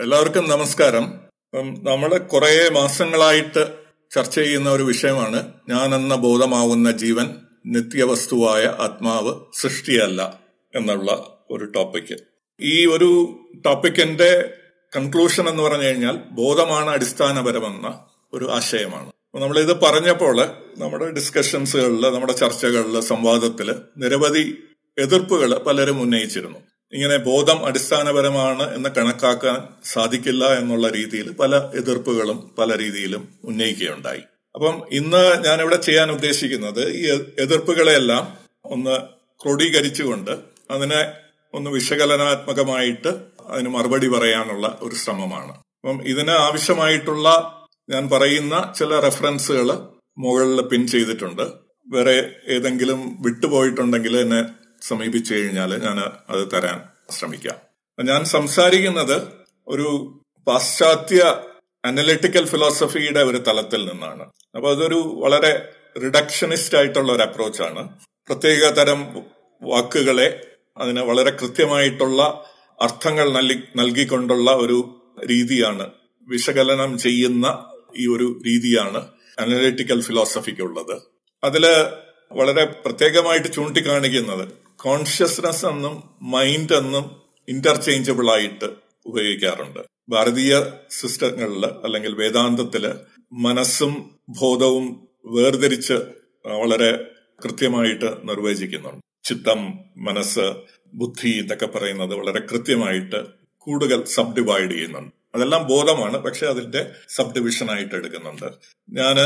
എല്ലാവർക്കും നമസ്കാരം. നമ്മൾ കുറേ മാസങ്ങളായിട്ട് ചർച്ച ചെയ്യുന്ന ഒരു വിഷയമാണ് ഞാൻ എന്ന ബോധമാവുന്ന ജീവൻ നിത്യവസ്തുവായ ആത്മാവ് സൃഷ്ടിയല്ല എന്നുള്ള ഒരു ടോപ്പിക് ഈ ഒരു ടോപ്പിക്കിന്റെ കൺക്ലൂഷൻ എന്ന് പറഞ്ഞു കഴിഞ്ഞാൽ ബോധമാണ് അടിസ്ഥാനപരമെന്ന ഒരു ആശയമാണ്. നമ്മൾ ഇത് പറഞ്ഞപ്പോൾ നമ്മുടെ ഡിസ്കഷൻസുകളിൽ നമ്മുടെ ചർച്ചകളിൽ സംവാദത്തിൽ നിരവധി എതിർപ്പുകൾ പലരും ഉന്നയിച്ചിരുന്നു. ഇങ്ങനെ ബോധം അടിസ്ഥാനപരമാണ് എന്ന് കണക്കാക്കാൻ സാധിക്കില്ല എന്നുള്ള രീതിയിൽ പല എതിർപ്പുകളും പല രീതിയിലും ഉന്നയിക്കുകയുണ്ടായി. അപ്പം ഇന്ന് ഞാൻ ഇവിടെ ചെയ്യാൻ ഉദ്ദേശിക്കുന്നത് ഈ എതിർപ്പുകളെല്ലാം ഒന്ന് ക്രോഡീകരിച്ചുകൊണ്ട് അതിനെ ഒന്ന് വിശകലനാത്മകമായിട്ട് അതിന് മറുപടി പറയാനുള്ള ഒരു ശ്രമമാണ്. അപ്പം ഇതിന് ആവശ്യമായിട്ടുള്ള ഞാൻ പറയുന്ന ചില റെഫറൻസുകൾ മുകളിൽ പിൻ ചെയ്തിട്ടുണ്ട്. വേറെ ഏതെങ്കിലും വിട്ടുപോയിട്ടുണ്ടെങ്കിൽ എന്നെ സമീപിച്ചു കഴിഞ്ഞാൽ ഞാൻ അത് തരാൻ ശ്രമിക്കാം ഞാൻ സംസാരിക്കുന്നത് ഒരു പാശ്ചാത്യ അനലിറ്റിക്കൽ ഫിലോസഫിയുടെ ഒരു തലത്തിൽ നിന്നാണ്. അപ്പൊ അതൊരു വളരെ റിഡക്ഷനിസ്റ്റ് ആയിട്ടുള്ള ഒരു അപ്രോച്ചാണ് പ്രത്യേക തരം വാക്കുകളെ അതിന് വളരെ കൃത്യമായിട്ടുള്ള അർത്ഥങ്ങൾ നൽകി നൽകിക്കൊണ്ടുള്ള ഒരു രീതിയാണ് വിശകലനം ചെയ്യുന്ന ഈ ഒരു രീതിയാണ് അനലിറ്റിക്കൽ ഫിലോസഫിക്കുള്ളത്. അതിൽ വളരെ പ്രത്യേകമായിട്ട് ചൂണ്ടിക്കാണിക്കുന്നത് കോൺഷ്യസ്നസ് എന്നും മൈൻഡ് എന്നും ഇന്റർചേഞ്ചബിൾ ആയിട്ട് ഉപയോഗിക്കാറുണ്ട്. ഭാരതീയ സിസ്റ്റങ്ങളിൽ അല്ലെങ്കിൽ വേദാന്തത്തിൽ മനസ്സും ബോധവും വേർതിരിച്ച് വളരെ കൃത്യമായിട്ട് നിർവചിക്കുന്നുണ്ട്. ചിത്തം മനസ്സ് ബുദ്ധി എന്നൊക്കെ പറയുന്നത് വളരെ കൃത്യമായിട്ട് കൂടുതൽ സബ് ഡിവൈഡ് ചെയ്യുന്നുണ്ട്. അതെല്ലാം ബോധമാണ് പക്ഷെ അതിന്റെ സബ് ഡിവിഷൻ ആയിട്ട് എടുക്കുന്നുണ്ട്. ഞാൻ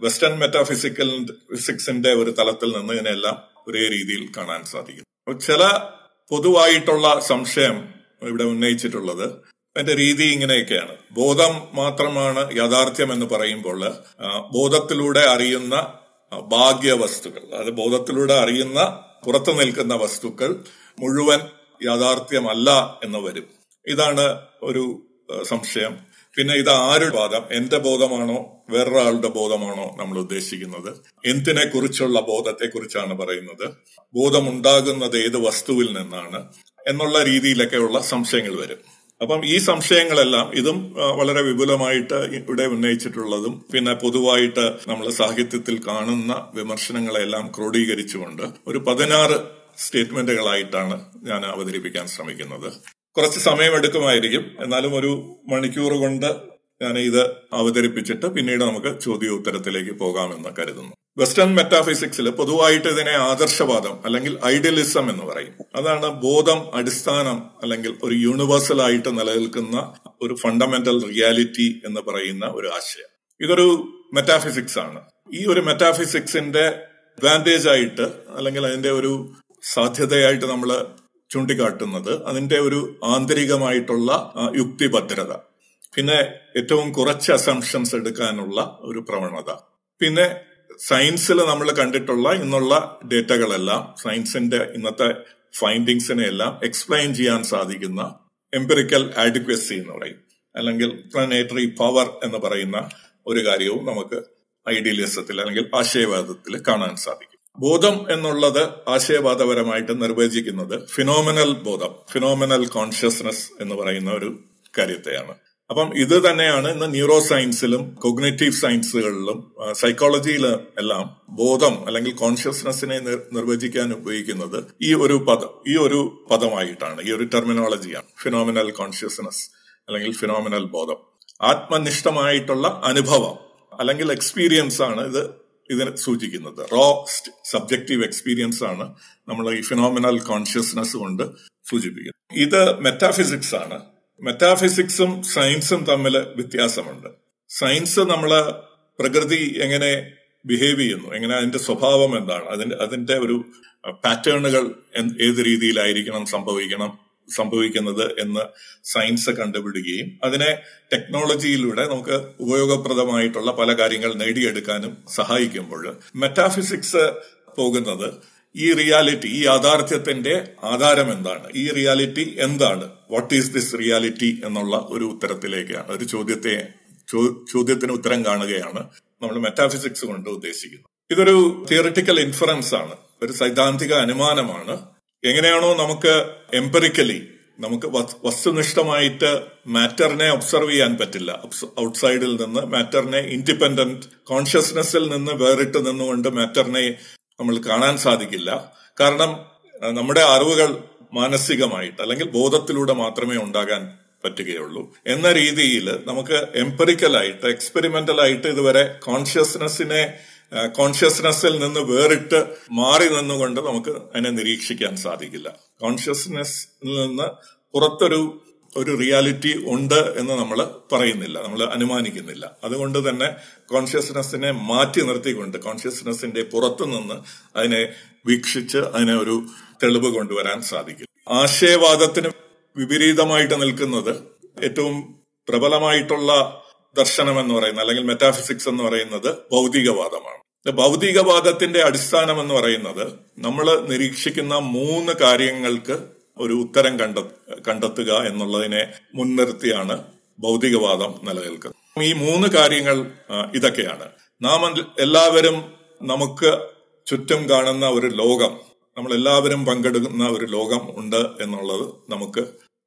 വെസ്റ്റേൺ മെറ്റാഫിസിക്കൽ ഫിസിക്സിന്റെ ഒരു തലത്തിൽ നിന്ന് ഇതിനെല്ലാം ഒരേ രീതിയിൽ കാണാൻ സാധിക്കും ചില പൊതുവായിട്ടുള്ള സംശയം ഇവിടെ ഉന്നയിച്ചിട്ടുള്ളത് അതിന്റെ രീതി ഇങ്ങനെയൊക്കെയാണ്. ബോധം മാത്രമാണ് യാഥാർത്ഥ്യം എന്ന് പറയുമ്പോൾ ബോധത്തിലൂടെ അറിയുന്ന ഭാഗ്യ വസ്തുക്കൾ അതായത് ബോധത്തിലൂടെ അറിയുന്ന പുറത്തു നിൽക്കുന്ന വസ്തുക്കൾ മുഴുവൻ യാഥാർത്ഥ്യമല്ല എന്ന് വരും. ഇതാണ് ഒരു സംശയം. പിന്നെ ഇത് ആരുടെ വാദം എന്റെ ബോധമാണോ വേറൊരാളുടെ ബോധമാണോ നമ്മൾ ഉദ്ദേശിക്കുന്നത്? എന്തിനെ കുറിച്ചുള്ള ബോധത്തെ കുറിച്ചാണ് പറയുന്നത്? ബോധമുണ്ടാകുന്നത് ഏത് വസ്തുവിൽ നിന്നാണ്? എന്നുള്ള രീതിയിലൊക്കെയുള്ള സംശയങ്ങൾ വരും. അപ്പം ഈ സംശയങ്ങളെല്ലാം ഇതും വളരെ വിപുലമായിട്ട് ഇവിടെ ഉന്നയിച്ചിട്ടുള്ളതും പിന്നെ പൊതുവായിട്ട് നമ്മൾ സാഹിത്യത്തിൽ കാണുന്ന വിമർശനങ്ങളെല്ലാം ക്രോഡീകരിച്ചുകൊണ്ട് ഒരു പതിനാറ് സ്റ്റേറ്റ്മെന്റുകളായിട്ടാണ് ഞാൻ അവതരിപ്പിക്കാൻ ശ്രമിക്കുന്നത്. കുറച്ച് സമയമെടുക്കുമായിരിക്കും. എന്നാലും ഒരു മണിക്കൂർ കൊണ്ട് ഞാൻ ഇത് അവതരിപ്പിച്ചിട്ട് പിന്നീട് നമുക്ക് ചോദ്യോത്തരത്തിലേക്ക് പോകാമെന്ന് കരുതുന്നു. വെസ്റ്റേൺ മെറ്റാഫിസിക്സിൽ പൊതുവായിട്ട് ഇതിനെ ആദർശവാദം അല്ലെങ്കിൽ ഐഡിയലിസം എന്ന് പറയും. അതാണ് ബോധം അടിസ്ഥാനം അല്ലെങ്കിൽ ഒരു യൂണിവേഴ്സൽ ആയിട്ട് നിലനിൽക്കുന്ന ഒരു ഫണ്ടമെന്റൽ റിയാലിറ്റി എന്ന് പറയുന്ന ഒരു ആശയം. ഇതൊരു മെറ്റാഫിസിക്സ് ആണ്. ഈ ഒരു മെറ്റാഫിസിക്സിന്റെ അഡ്വാന്റേജ് ആയിട്ട് അല്ലെങ്കിൽ അതിന്റെ ഒരു സാധ്യതയായിട്ട് നമ്മൾ ചൂണ്ടിക്കാട്ടുന്നത് അതിന്റെ ഒരു ആന്തരികമായിട്ടുള്ള യുക്തിഭദ്രത. പിന്നെ ഏറ്റവും കുറച്ച് അസംഷൻസ് എടുക്കാനുള്ള ഒരു പ്രവണത. പിന്നെ സയൻസിൽ നമ്മൾ കണ്ടിട്ടുള്ള ഇന്നുള്ള ഡേറ്റകളെല്ലാം സയൻസിന്റെ ഇന്നത്തെ ഫൈൻഡിങ്സിനെ എല്ലാം എക്സ്പ്ലെയിൻ ചെയ്യാൻ സാധിക്കുന്ന എംപിറിക്കൽ ആഡിക്വസി എന്ന് പറയും. അല്ലെങ്കിൽ പ്ലാനേറ്ററി പവർ എന്ന് പറയുന്ന ഒരു കാര്യവും നമുക്ക് ഐഡിയലിസത്തിൽ അല്ലെങ്കിൽ ആശയവാദത്തിൽ കാണാൻ സാധിക്കും. ബോധം എന്നുള്ളത് ആശയവാദപരമായിട്ട് നിർവചിക്കുന്നത് ഫിനോമിനൽ ബോധം ഫിനോമിനൽ കോൺഷ്യസ്നസ് എന്ന് പറയുന്ന ഒരു കാര്യത്തെയാണ്. അപ്പം ഇത് തന്നെയാണ് ഇന്ന് ന്യൂറോ സയൻസിലും കൊഗ്നേറ്റീവ് സയൻസുകളിലും സൈക്കോളജിയിൽ എല്ലാം ബോധം അല്ലെങ്കിൽ കോൺഷ്യസ്നെസ്സിനെ നിർവചിക്കാൻ ഉപയോഗിക്കുന്നത് ഈ ഒരു പദം ഈ ഒരു പദമായിട്ടാണ് ഈ ഒരു ടെർമിനോളജിയാണ് ഫിനോമിനൽ കോൺഷ്യസ്നസ് അല്ലെങ്കിൽ ഫിനോമിനൽ ബോധം. ആത്മനിഷ്ഠമായിട്ടുള്ള അനുഭവം അല്ലെങ്കിൽ എക്സ്പീരിയൻസ് ആണ് ഇത് ഇതിനെ സൂചിക്കുന്നത്. റോ സബ്ജക്റ്റീവ് എക്സ്പീരിയൻസ് ആണ് നമ്മൾ ഈ ഫിനോമിനൽ കോൺഷ്യസ്നസ് കൊണ്ട് സൂചിപ്പിക്കുന്നത്. ഇത് മെറ്റാഫിസിക്സ് ആണ്. മെറ്റാഫിസിക്സും സയൻസും തമ്മിൽ വ്യത്യാസമുണ്ട്. സയൻസ് നമ്മൾ പ്രകൃതി എങ്ങനെ ബിഹേവ് ചെയ്യുന്നു എങ്ങനെ അതിന്റെ സ്വഭാവം എന്താണ് അതിന്റെ അതിന്റെ ഒരു പാറ്റേണുകൾ ഏത് രീതിയിലായിരിക്കണം സംഭവിക്കണം സംഭവിക്കുന്നത് എന്ന് സയൻസ് കണ്ടുപിടിക്കുകയും അതിനെ ടെക്നോളജിയിലൂടെ നമുക്ക് ഉപയോഗപ്രദമായിട്ടുള്ള പല കാര്യങ്ങൾ നേടിയെടുക്കാനും സഹായിക്കുമ്പോൾ മെറ്റാഫിസിക്സ് പോകുന്നത് ഈ റിയാലിറ്റി ഈ യാഥാർത്ഥ്യത്തിന്റെ ആധാരം എന്താണ് ഈ റിയാലിറ്റി എന്താണ്? വാട്ട് ഈസ് ദിസ് റിയാലിറ്റി എന്നുള്ള ഒരു ഉത്തരത്തിലേക്കാണ് ഒരു ചോദ്യത്തെ ചോദ്യത്തിന് ഉത്തരം കാണുകയാണ് നമ്മൾ മെറ്റാഫിസിക്സ് കൊണ്ട് ഉദ്ദേശിക്കുന്നത്. ഇതൊരു തിയറിറ്റിക്കൽ ഇൻഫറൻസ് ആണ് ഒരു സൈദ്ധാന്തിക അനുമാനമാണ്. എങ്ങനെയാണോ നമുക്ക് എംപറിക്കലി നമുക്ക് വസ്തുനിഷ്ഠമായിട്ട് മാറ്ററിനെ ഒബ്സർവ് ചെയ്യാൻ പറ്റില്ല. ഔട്ട്സൈഡിൽ നിന്ന് മാറ്ററിനെ ഇൻഡിപെൻഡന്റ് കോൺഷ്യസ്നെസ്സിൽ നിന്ന് വേറിട്ട് നിന്നുകൊണ്ട് മാറ്ററിനെ നമ്മൾ കാണാൻ സാധിക്കില്ല. കാരണം നമ്മുടെ അറിവുകൾ മാനസികമായിട്ട് അല്ലെങ്കിൽ ബോധത്തിലൂടെ മാത്രമേ ഉണ്ടാകാൻ പറ്റുകയുള്ളൂ. എന്ന രീതിയിൽ നമുക്ക് എംപറിക്കലായിട്ട് എക്സ്പെരിമെന്റൽ ആയിട്ട് ഇതുവരെ കോൺഷ്യസ്നെസ്സിനെ കോൺഷ്യസ്നെസ്സിൽ നിന്ന് വേറിട്ട് മാറി നിന്നുകൊണ്ട് നമുക്ക് അതിനെ നിരീക്ഷിക്കാൻ സാധിക്കില്ല. കോൺഷ്യസ്നെസ്സിൽ നിന്ന് പുറത്തൊരു ഒരു റിയാലിറ്റി ഉണ്ട് എന്ന് നമ്മൾ പറയുന്നില്ല നമ്മൾ അനുമാനിക്കുന്നില്ല. അതുകൊണ്ട് തന്നെ കോൺഷ്യസ്നെസ്സിനെ മാറ്റി നിർത്തിക്കൊണ്ട് കോൺഷ്യസ്നെസ്സിന്റെ പുറത്തുനിന്ന് അതിനെ വീക്ഷിച്ച് അതിനെ ഒരു തെളിവ് കൊണ്ടുവരാൻ സാധിക്കും ആശയവാദത്തിന് വിപരീതമായിട്ട് നിൽക്കുന്നത് ഏറ്റവും പ്രബലമായിട്ടുള്ള ദർശനം എന്ന് പറയുന്നത് അല്ലെങ്കിൽ മെറ്റാഫിസിക്സ് എന്ന് പറയുന്നത് ഭൗതികവാദമാണ്. ഭൗതികവാദത്തിന്റെ അടിസ്ഥാനം എന്ന് പറയുന്നത് നമ്മൾ നിരീക്ഷിക്കുന്ന മൂന്ന് കാര്യങ്ങൾക്ക് ഒരു ഉത്തരം കണ്ട കണ്ടെത്തുക എന്നുള്ളതിനെ മുൻനിർത്തിയാണ് ഭൗതികവാദം നിലനിൽക്കുന്നത്. ഈ മൂന്ന് കാര്യങ്ങൾ ഇതൊക്കെയാണ്. നാം എല്ലാവരും നമുക്ക് ചുറ്റും കാണുന്ന ഒരു ലോകം നമ്മൾ എല്ലാവരും പങ്കെടുക്കുന്ന ഒരു ലോകം ഉണ്ട് എന്നുള്ളത് നമുക്ക്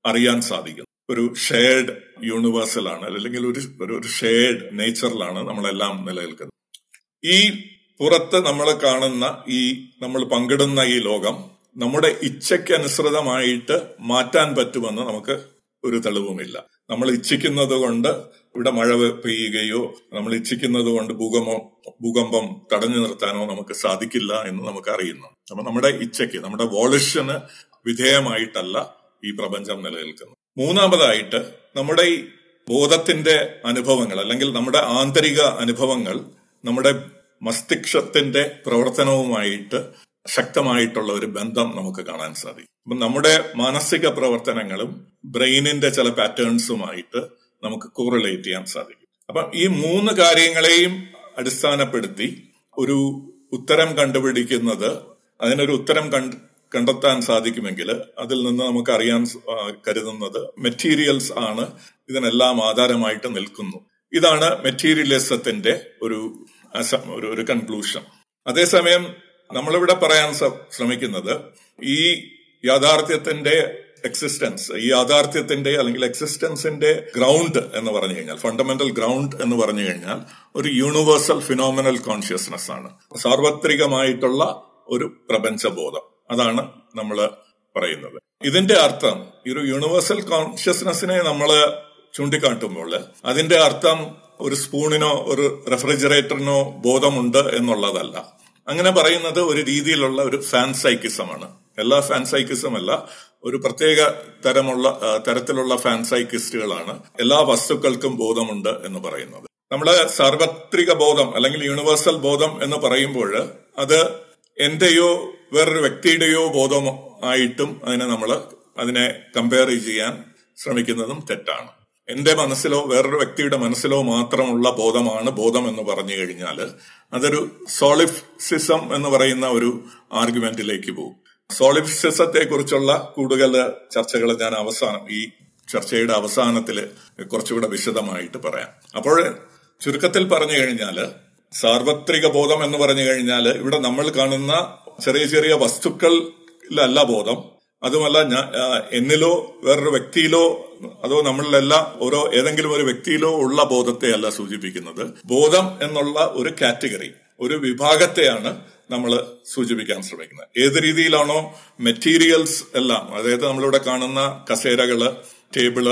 അറിയാൻ സാധിക്കും. ഒരു ഷെയർഡ് യൂണിവേഴ്സലാണ് അല്ലെങ്കിൽ ഒരു ഒരു ഷെയർഡ് നേച്ചറിലാണ് നമ്മളെല്ലാം നിലനിൽക്കുന്നത്. ഈ പുറത്ത് നമ്മൾ കാണുന്ന ഈ നമ്മൾ പങ്കിടുന്ന ഈ ലോകം നമ്മുടെ ഇച്ഛയ്ക്ക് അനുസൃതമായിട്ട് മാറ്റാൻ പറ്റുമെന്ന് നമുക്ക് ഒരു തെളിവുമില്ല. നമ്മൾ ഇച്ഛിക്കുന്നത് കൊണ്ട് ഇവിടെ മഴ പെയ്യുകയോ നമ്മൾ ഇച്ഛിക്കുന്നത് കൊണ്ട് ഭൂകമ്പം ഭൂകമ്പം തടഞ്ഞു നിർത്താനോ നമുക്ക് സാധിക്കില്ല എന്ന് നമുക്ക് അറിയുന്നു. അപ്പൊ നമ്മുടെ ഇച്ഛയ്ക്ക് നമ്മുടെ വോളിഷന് വിധേയമായിട്ടല്ല ഈ പ്രപഞ്ചം നിലനിൽക്കുന്നത്. മൂന്നാമതായിട്ട് നമ്മുടെ ഈ ബോധത്തിന്റെ അനുഭവങ്ങൾ അല്ലെങ്കിൽ നമ്മുടെ ആന്തരിക അനുഭവങ്ങൾ നമ്മുടെ മസ്തിഷ്കത്തിന്റെ പ്രവർത്തനവുമായിട്ട് ശക്തമായിട്ടുള്ള ഒരു ബന്ധം നമുക്ക് കാണാൻ സാധിക്കും. അപ്പം നമ്മുടെ മാനസിക പ്രവർത്തനങ്ങളും ബ്രെയിനിന്റെ ചില പാറ്റേൺസുമായിട്ട് നമുക്ക് കോറിലേറ്റ് ചെയ്യാൻ സാധിക്കും. അപ്പം ഈ മൂന്ന് കാര്യങ്ങളെയും അടിസ്ഥാനപ്പെടുത്തി ഒരു ഉത്തരം കണ്ടുപിടിക്കുന്നത് അതിനൊരു ഉത്തരം കണ്ട് കണ്ടെത്താൻ സാധിക്കുമെങ്കിൽ അതിൽ നിന്ന് നമുക്ക് അറിയാൻ കരുതുന്നത് മെറ്റീരിയൽസ് ആണ് ഇതിനെല്ലാം ആധാരമായിട്ട് നിൽക്കുന്നു. ഇതാണ് മെറ്റീരിയലിസത്തിന്റെ ഒരു ഒരു കൺക്ലൂഷൻ. അതേസമയം നമ്മളിവിടെ പറയാൻ ശ്രമിക്കുന്നത് ഈ യാഥാർത്ഥ്യത്തിന്റെ എക്സിസ്റ്റൻസ് ഈ യാഥാർത്ഥ്യത്തിന്റെ അല്ലെങ്കിൽ എക്സിസ്റ്റൻസിന്റെ ഗ്രൗണ്ട് എന്ന് പറഞ്ഞു കഴിഞ്ഞാൽ ഫണ്ടമെന്റൽ ഗ്രൗണ്ട് എന്ന് പറഞ്ഞു കഴിഞ്ഞാൽ ഒരു യൂണിവേഴ്സൽ ഫിനോമിനൽ കോൺഷ്യസ്നെസ് ആണ്. സാർവത്രികമായിട്ടുള്ള ഒരു പ്രപഞ്ചബോധം. അതാണ് നമ്മൾ പറയുന്നത്. ഇതിന്റെ അർത്ഥം ഈ ഒരു യൂണിവേഴ്സൽ കോൺഷ്യസ്നെസ്സിനെ നമ്മൾ ചൂണ്ടിക്കാട്ടുമ്പോൾ അതിന്റെ അർത്ഥം ഒരു സ്പൂണിനോ ഒരു റെഫ്രിജറേറ്ററിനോ ബോധമുണ്ട് എന്നുള്ളതല്ല. അങ്ങനെ പറയുന്നത് ഒരു രീതിയിലുള്ള ഒരു ഫാൻസൈക്കിസമാണ്. എല്ലാ ഫാൻസൈക്കിസം അല്ല ഒരു പ്രത്യേക തരമുള്ള തരത്തിലുള്ള ഫാൻസൈക്കിസ്റ്റുകളാണ് എല്ലാ വസ്തുക്കൾക്കും ബോധമുണ്ട് എന്ന് പറയുന്നത്. നമ്മൾ സാർവത്രിക ബോധം അല്ലെങ്കിൽ യൂണിവേഴ്സൽ ബോധം എന്ന് പറയുമ്പോൾ അത് എന്റെയോ വേറൊരു വ്യക്തിയുടെയോ ബോധം ആയിട്ടും അതിനെ നമ്മൾ അതിനെ കമ്പയർ ചെയ്യാൻ ശ്രമിക്കുന്നതും തെറ്റാണ്. എന്റെ മനസ്സിലോ വേറൊരു വ്യക്തിയുടെ മനസ്സിലോ മാത്രമുള്ള ബോധമാണ് ബോധം എന്ന് പറഞ്ഞു കഴിഞ്ഞാൽ അതൊരു സോളിഫ്സിസം എന്ന് പറയുന്ന ഒരു ആർഗ്യുമെന്റിലേക്ക് പോകും. സോളിഫ്സിസത്തെ കുറിച്ചുള്ള കൂടുതൽ ചർച്ചകൾ ഞാൻ അവസാനം ഈ ചർച്ചയുടെ അവസാനത്തിൽ കുറച്ചുകൂടെ വിശദമായിട്ട് പറയാം. അപ്പോൾ ചുരുക്കത്തിൽ പറഞ്ഞു കഴിഞ്ഞാൽ സാർവത്രിക ബോധം എന്ന് പറഞ്ഞു കഴിഞ്ഞാൽ ഇവിടെ നമ്മൾ കാണുന്ന ചെറിയ ചെറിയ വസ്തുക്കളിലല്ല ബോധം. അതുമല്ല എന്നിലോ വേറൊരു വ്യക്തിയിലോ അതോ നമ്മളിലെല്ലാം ഓരോ ഏതെങ്കിലും ഒരു വ്യക്തിയിലോ ഉള്ള ബോധത്തെ അല്ല സൂചിപ്പിക്കുന്നത്. ബോധം എന്നുള്ള ഒരു കാറ്റഗറി ഒരു വിഭാഗത്തെയാണ് നമ്മൾ സൂചിപ്പിക്കാൻ ശ്രമിക്കുന്നത്. ഏത് രീതിയിലാണോ മെറ്റീരിയൽസ് എല്ലാം അതായത് നമ്മളിവിടെ കാണുന്ന കസേരകൾ ടേബിൾ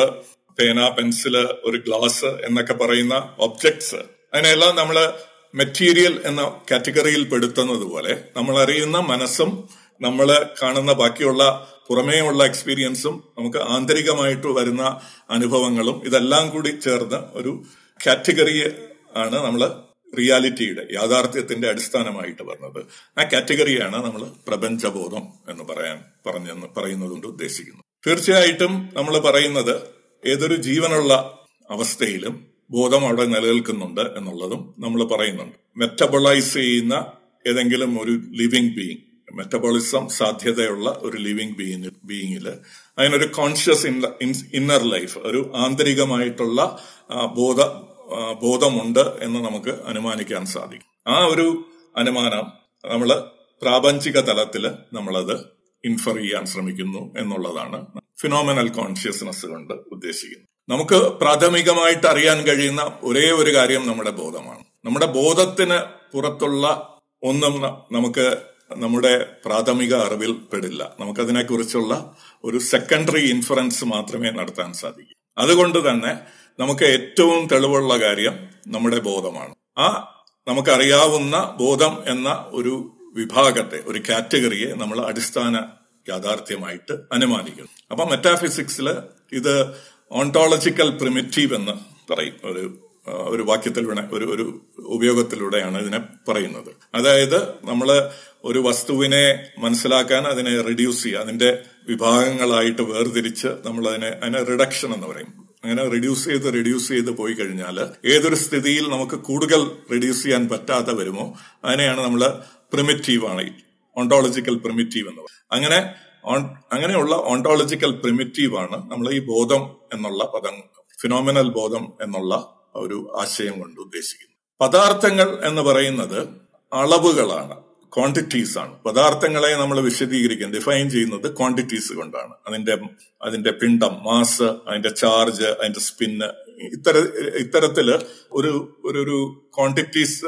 പേന പെൻസിൽ ഒരു ഗ്ലാസ് എന്നൊക്കെ പറയുന്ന ഒബ്ജക്ട്സ് അതിനെല്ലാം നമ്മൾ മെറ്റീരിയൽ എന്ന കാറ്റഗറിയിൽ പെടുത്തുന്നത് പോലെ നമ്മൾ അറിയുന്ന മനസ്സും നമ്മൾ കാണുന്ന ബാക്കിയുള്ള പുറമേയുള്ള എക്സ്പീരിയൻസും നമുക്ക് ആന്തരികമായിട്ട് വരുന്ന അനുഭവങ്ങളും ഇതെല്ലാം കൂടി ചേർന്ന ഒരു കാറ്റഗറി ആണ് നമ്മൾ റിയാലിറ്റിയുടെ യാഥാർത്ഥ്യത്തിന്റെ അടിസ്ഥാനമായിട്ട് പറഞ്ഞത്. ആ കാറ്റഗറിയാണ് നമ്മൾ പ്രപഞ്ചബോധം എന്ന് പറയാൻ പറഞ്ഞെന്ന് പറയുന്നതുകൊണ്ട് ഉദ്ദേശിക്കുന്നു. തീർച്ചയായിട്ടും നമ്മൾ പറയുന്നത് ഏതൊരു ജീവനുള്ള അവസ്ഥയിലും ബോധം അവിടെ നിലനിൽക്കുന്നുണ്ട് എന്നുള്ളതും നമ്മൾ പറയുന്നുണ്ട്. മെറ്റബളൈസ് ചെയ്യുന്ന ഏതെങ്കിലും ഒരു ലിവിങ് ബീയിങ് മെറ്റബോളിസം സാധ്യതയുള്ള ഒരു ലിവിങ് ബീയിങ് ബീയിങ്ങിൽ അതിനൊരു കോൺഷ്യസ് ഇന്നർ ലൈഫ് ഒരു ആന്തരികമായിട്ടുള്ള ബോധ ബോധമുണ്ട് എന്ന് നമുക്ക് അനുമാനിക്കാൻ സാധിക്കും. ആ ഒരു അനുമാനം നമ്മൾ പ്രാപഞ്ചിക തലത്തിൽ നമ്മളത് ഇൻഫർ ചെയ്യാൻ ശ്രമിക്കുന്നു എന്നുള്ളതാണ് ഫിനോമിനൽ കോൺഷ്യസ്നസ് കൊണ്ട് ഉദ്ദേശിക്കുന്നത്. നമുക്ക് പ്രാഥമികമായിട്ട് അറിയാൻ കഴിയുന്ന ഒരേ ഒരു കാര്യം നമ്മുടെ ബോധമാണ്. നമ്മുടെ ബോധത്തിന് പുറത്തുള്ള ഒന്നും നമുക്ക് നമ്മുടെ പ്രാഥമിക അറിവിൽ പെടില്ല. നമുക്കതിനെക്കുറിച്ചുള്ള ഒരു സെക്കൻഡറി ഇൻഫറൻസ് മാത്രമേ നടത്താൻ സാധിക്കൂ. അതുകൊണ്ട് തന്നെ നമുക്ക് ഏറ്റവും തെളിവുള്ള കാര്യം നമ്മുടെ ബോധമാണ്. ആ നമുക്കറിയാവുന്ന ബോധം എന്ന ഒരു വിഭാഗത്തെ ഒരു കാറ്റഗറിയെ നമ്മൾ അടിസ്ഥാന യാഥാർത്ഥ്യമായിട്ട് അനുമാനിക്കുന്നു. അപ്പൊ മെറ്റാഫിസിക്സിൽ ഇത് ഓണ്ടോളജിക്കൽ പ്രിമിറ്റീവ് എന്ന് പറയും. ഒരു ഒരു വാക്യത്തിലൂടെ ഒരു ഒരു ഉപയോഗത്തിലൂടെയാണ് ഇതിനെ പറയുന്നത്. അതായത് നമ്മൾ ഒരു വസ്തുവിനെ മനസ്സിലാക്കാൻ അതിനെ റിഡ്യൂസ് ചെയ്യുക. അതിന്റെ വിഭാഗങ്ങളായിട്ട് വേർതിരിച്ച് നമ്മൾ അതിനെ അതിനെ റിഡക്ഷൻ എന്ന് പറയും. അങ്ങനെ റിഡ്യൂസ് ചെയ്ത് റിഡ്യൂസ് ചെയ്ത് പോയി കഴിഞ്ഞാൽ ഏതൊരു സ്ഥിതിയിൽ നമുക്ക് കൂടുതൽ റിഡ്യൂസ് ചെയ്യാൻ പറ്റാതെ വരുമോ അതിനെയാണ് നമ്മൾ പ്രിമിറ്റീവ് ആണ്. ഓണ്ടോളജിക്കൽ പ്രിമിറ്റീവ് എന്ന് പറയുന്നത് അങ്ങനെ അങ്ങനെയുള്ള ഓണ്ടോളജിക്കൽ പ്രിമിറ്റീവ് ആണ് നമ്മൾ ഈ ബോധം എന്നുള്ള പദം ഫിനോമിനൽ ബോധം എന്നുള്ള ഒരു ആശയം കൊണ്ട് ഉദ്ദേശിക്കുന്നത്. പദാർത്ഥങ്ങൾ എന്ന് പറയുന്നത് അളവുകളാണ്. ക്വാണ്ടിറ്റീസ് ആണ്. പദാർത്ഥങ്ങളെ നമ്മൾ വിശദീകരിക്കുന്നത് ഡിഫൈൻ ചെയ്യുന്നത് ക്വാണ്ടിറ്റീസ് കൊണ്ടാണ്. അതിന്റെ അതിന്റെ പിണ്ഡം മാസ് അതിന്റെ ചാർജ് അതിന്റെ സ്പിന്ന് ഇത്തര ഇത്തരത്തിൽ ഒരു ഒരു ക്വാണ്ടിറ്റീസ്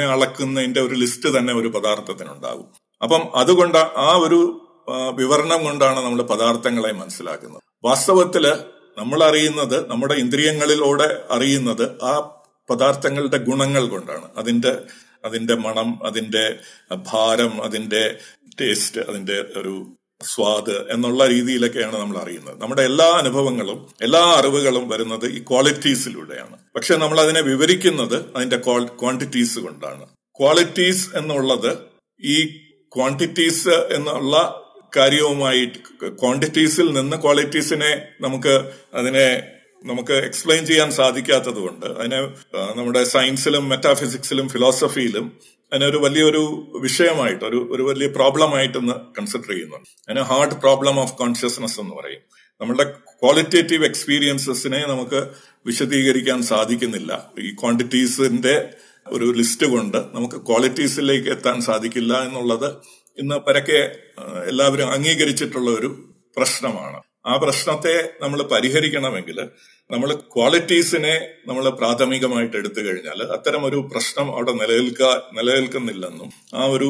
അളക്കുന്നതിന്റെ ഒരു ലിസ്റ്റ് തന്നെ ഒരു പദാർത്ഥത്തിനുണ്ടാകും. അപ്പം അതുകൊണ്ട് ആ ഒരു വിവരണം കൊണ്ടാണ് നമ്മൾ പദാർത്ഥങ്ങളെ മനസ്സിലാക്കുന്നത്. വാസ്തവത്തിൽ നമ്മൾ അറിയുന്നത് നമ്മുടെ ഇന്ദ്രിയങ്ങളിലൂടെ അറിയുന്നത് ആ പദാർത്ഥങ്ങളുടെ ഗുണങ്ങൾ കൊണ്ടാണ്. അതിന്റെ അതിന്റെ മണം അതിന്റെ ഭാരം അതിന്റെ ടേസ്റ്റ് അതിന്റെ ഒരു സ്വാദ് എന്നുള്ള രീതിയിലൊക്കെയാണ് നമ്മൾ അറിയുന്നത്. നമ്മുടെ എല്ലാ അനുഭവങ്ങളും എല്ലാ അറിവുകളും വരുന്നത് ഈ ക്വാളിറ്റീസിലൂടെയാണ് പക്ഷെ നമ്മൾ അതിനെ വിവരിക്കുന്നത് അതിന്റെ ക്വാണ്ടിറ്റീസ് കൊണ്ടാണ്. ക്വാളിറ്റീസ് എന്നുള്ളത് ഈ ക്വാണ്ടിറ്റീസ് എന്നുള്ള കാര്യവുമായി ക്വാണ്ടിറ്റീസിൽ നിന്ന് ക്വാളിറ്റീസിനെ നമുക്ക് അതിനെ നമുക്ക് എക്സ്പ്ലെയിൻ ചെയ്യാൻ സാധിക്കാത്തത് കൊണ്ട് അതിനെ നമ്മുടെ സയൻസിലും മെറ്റാഫിസിക്സിലും ഫിലോസഫിയിലും അതിനൊരു വലിയൊരു വിഷയമായിട്ട് ഒരു ഒരു വലിയ പ്രോബ്ലം ആയിട്ടൊന്ന് കൺസിഡർ ചെയ്യുന്നുണ്ട്. അതിന് ഹാർഡ് പ്രോബ്ലം ഓഫ് കോൺഷ്യസ്നസ് എന്ന് പറയും. നമ്മളുടെ ക്വാളിറ്റേറ്റീവ് എക്സ്പീരിയൻസസിനെ നമുക്ക് വിശദീകരിക്കാൻ സാധിക്കുന്നില്ല. ഈ ക്വാണ്ടിറ്റീസിന്റെ ഒരു ലിസ്റ്റ് കൊണ്ട് നമുക്ക് ക്വാളിറ്റീസിലേക്ക് എത്താൻ സാധിക്കില്ല എന്നുള്ളത് ഇന്ന് പരക്കെ എല്ലാവരും അംഗീകരിച്ചിട്ടുള്ള ഒരു പ്രശ്നമാണ്. ആ പ്രശ്നത്തെ നമ്മൾ പരിഹരിക്കണമെങ്കിൽ നമ്മൾ ക്വാളിറ്റീസിനെ നമ്മൾ പ്രാഥമികമായിട്ട് എടുത്തു കഴിഞ്ഞാൽ അത്തരം ഒരു പ്രശ്നം അവിടെ നിലനിൽക്ക നിലനിൽക്കുന്നില്ലെന്നും ആ ഒരു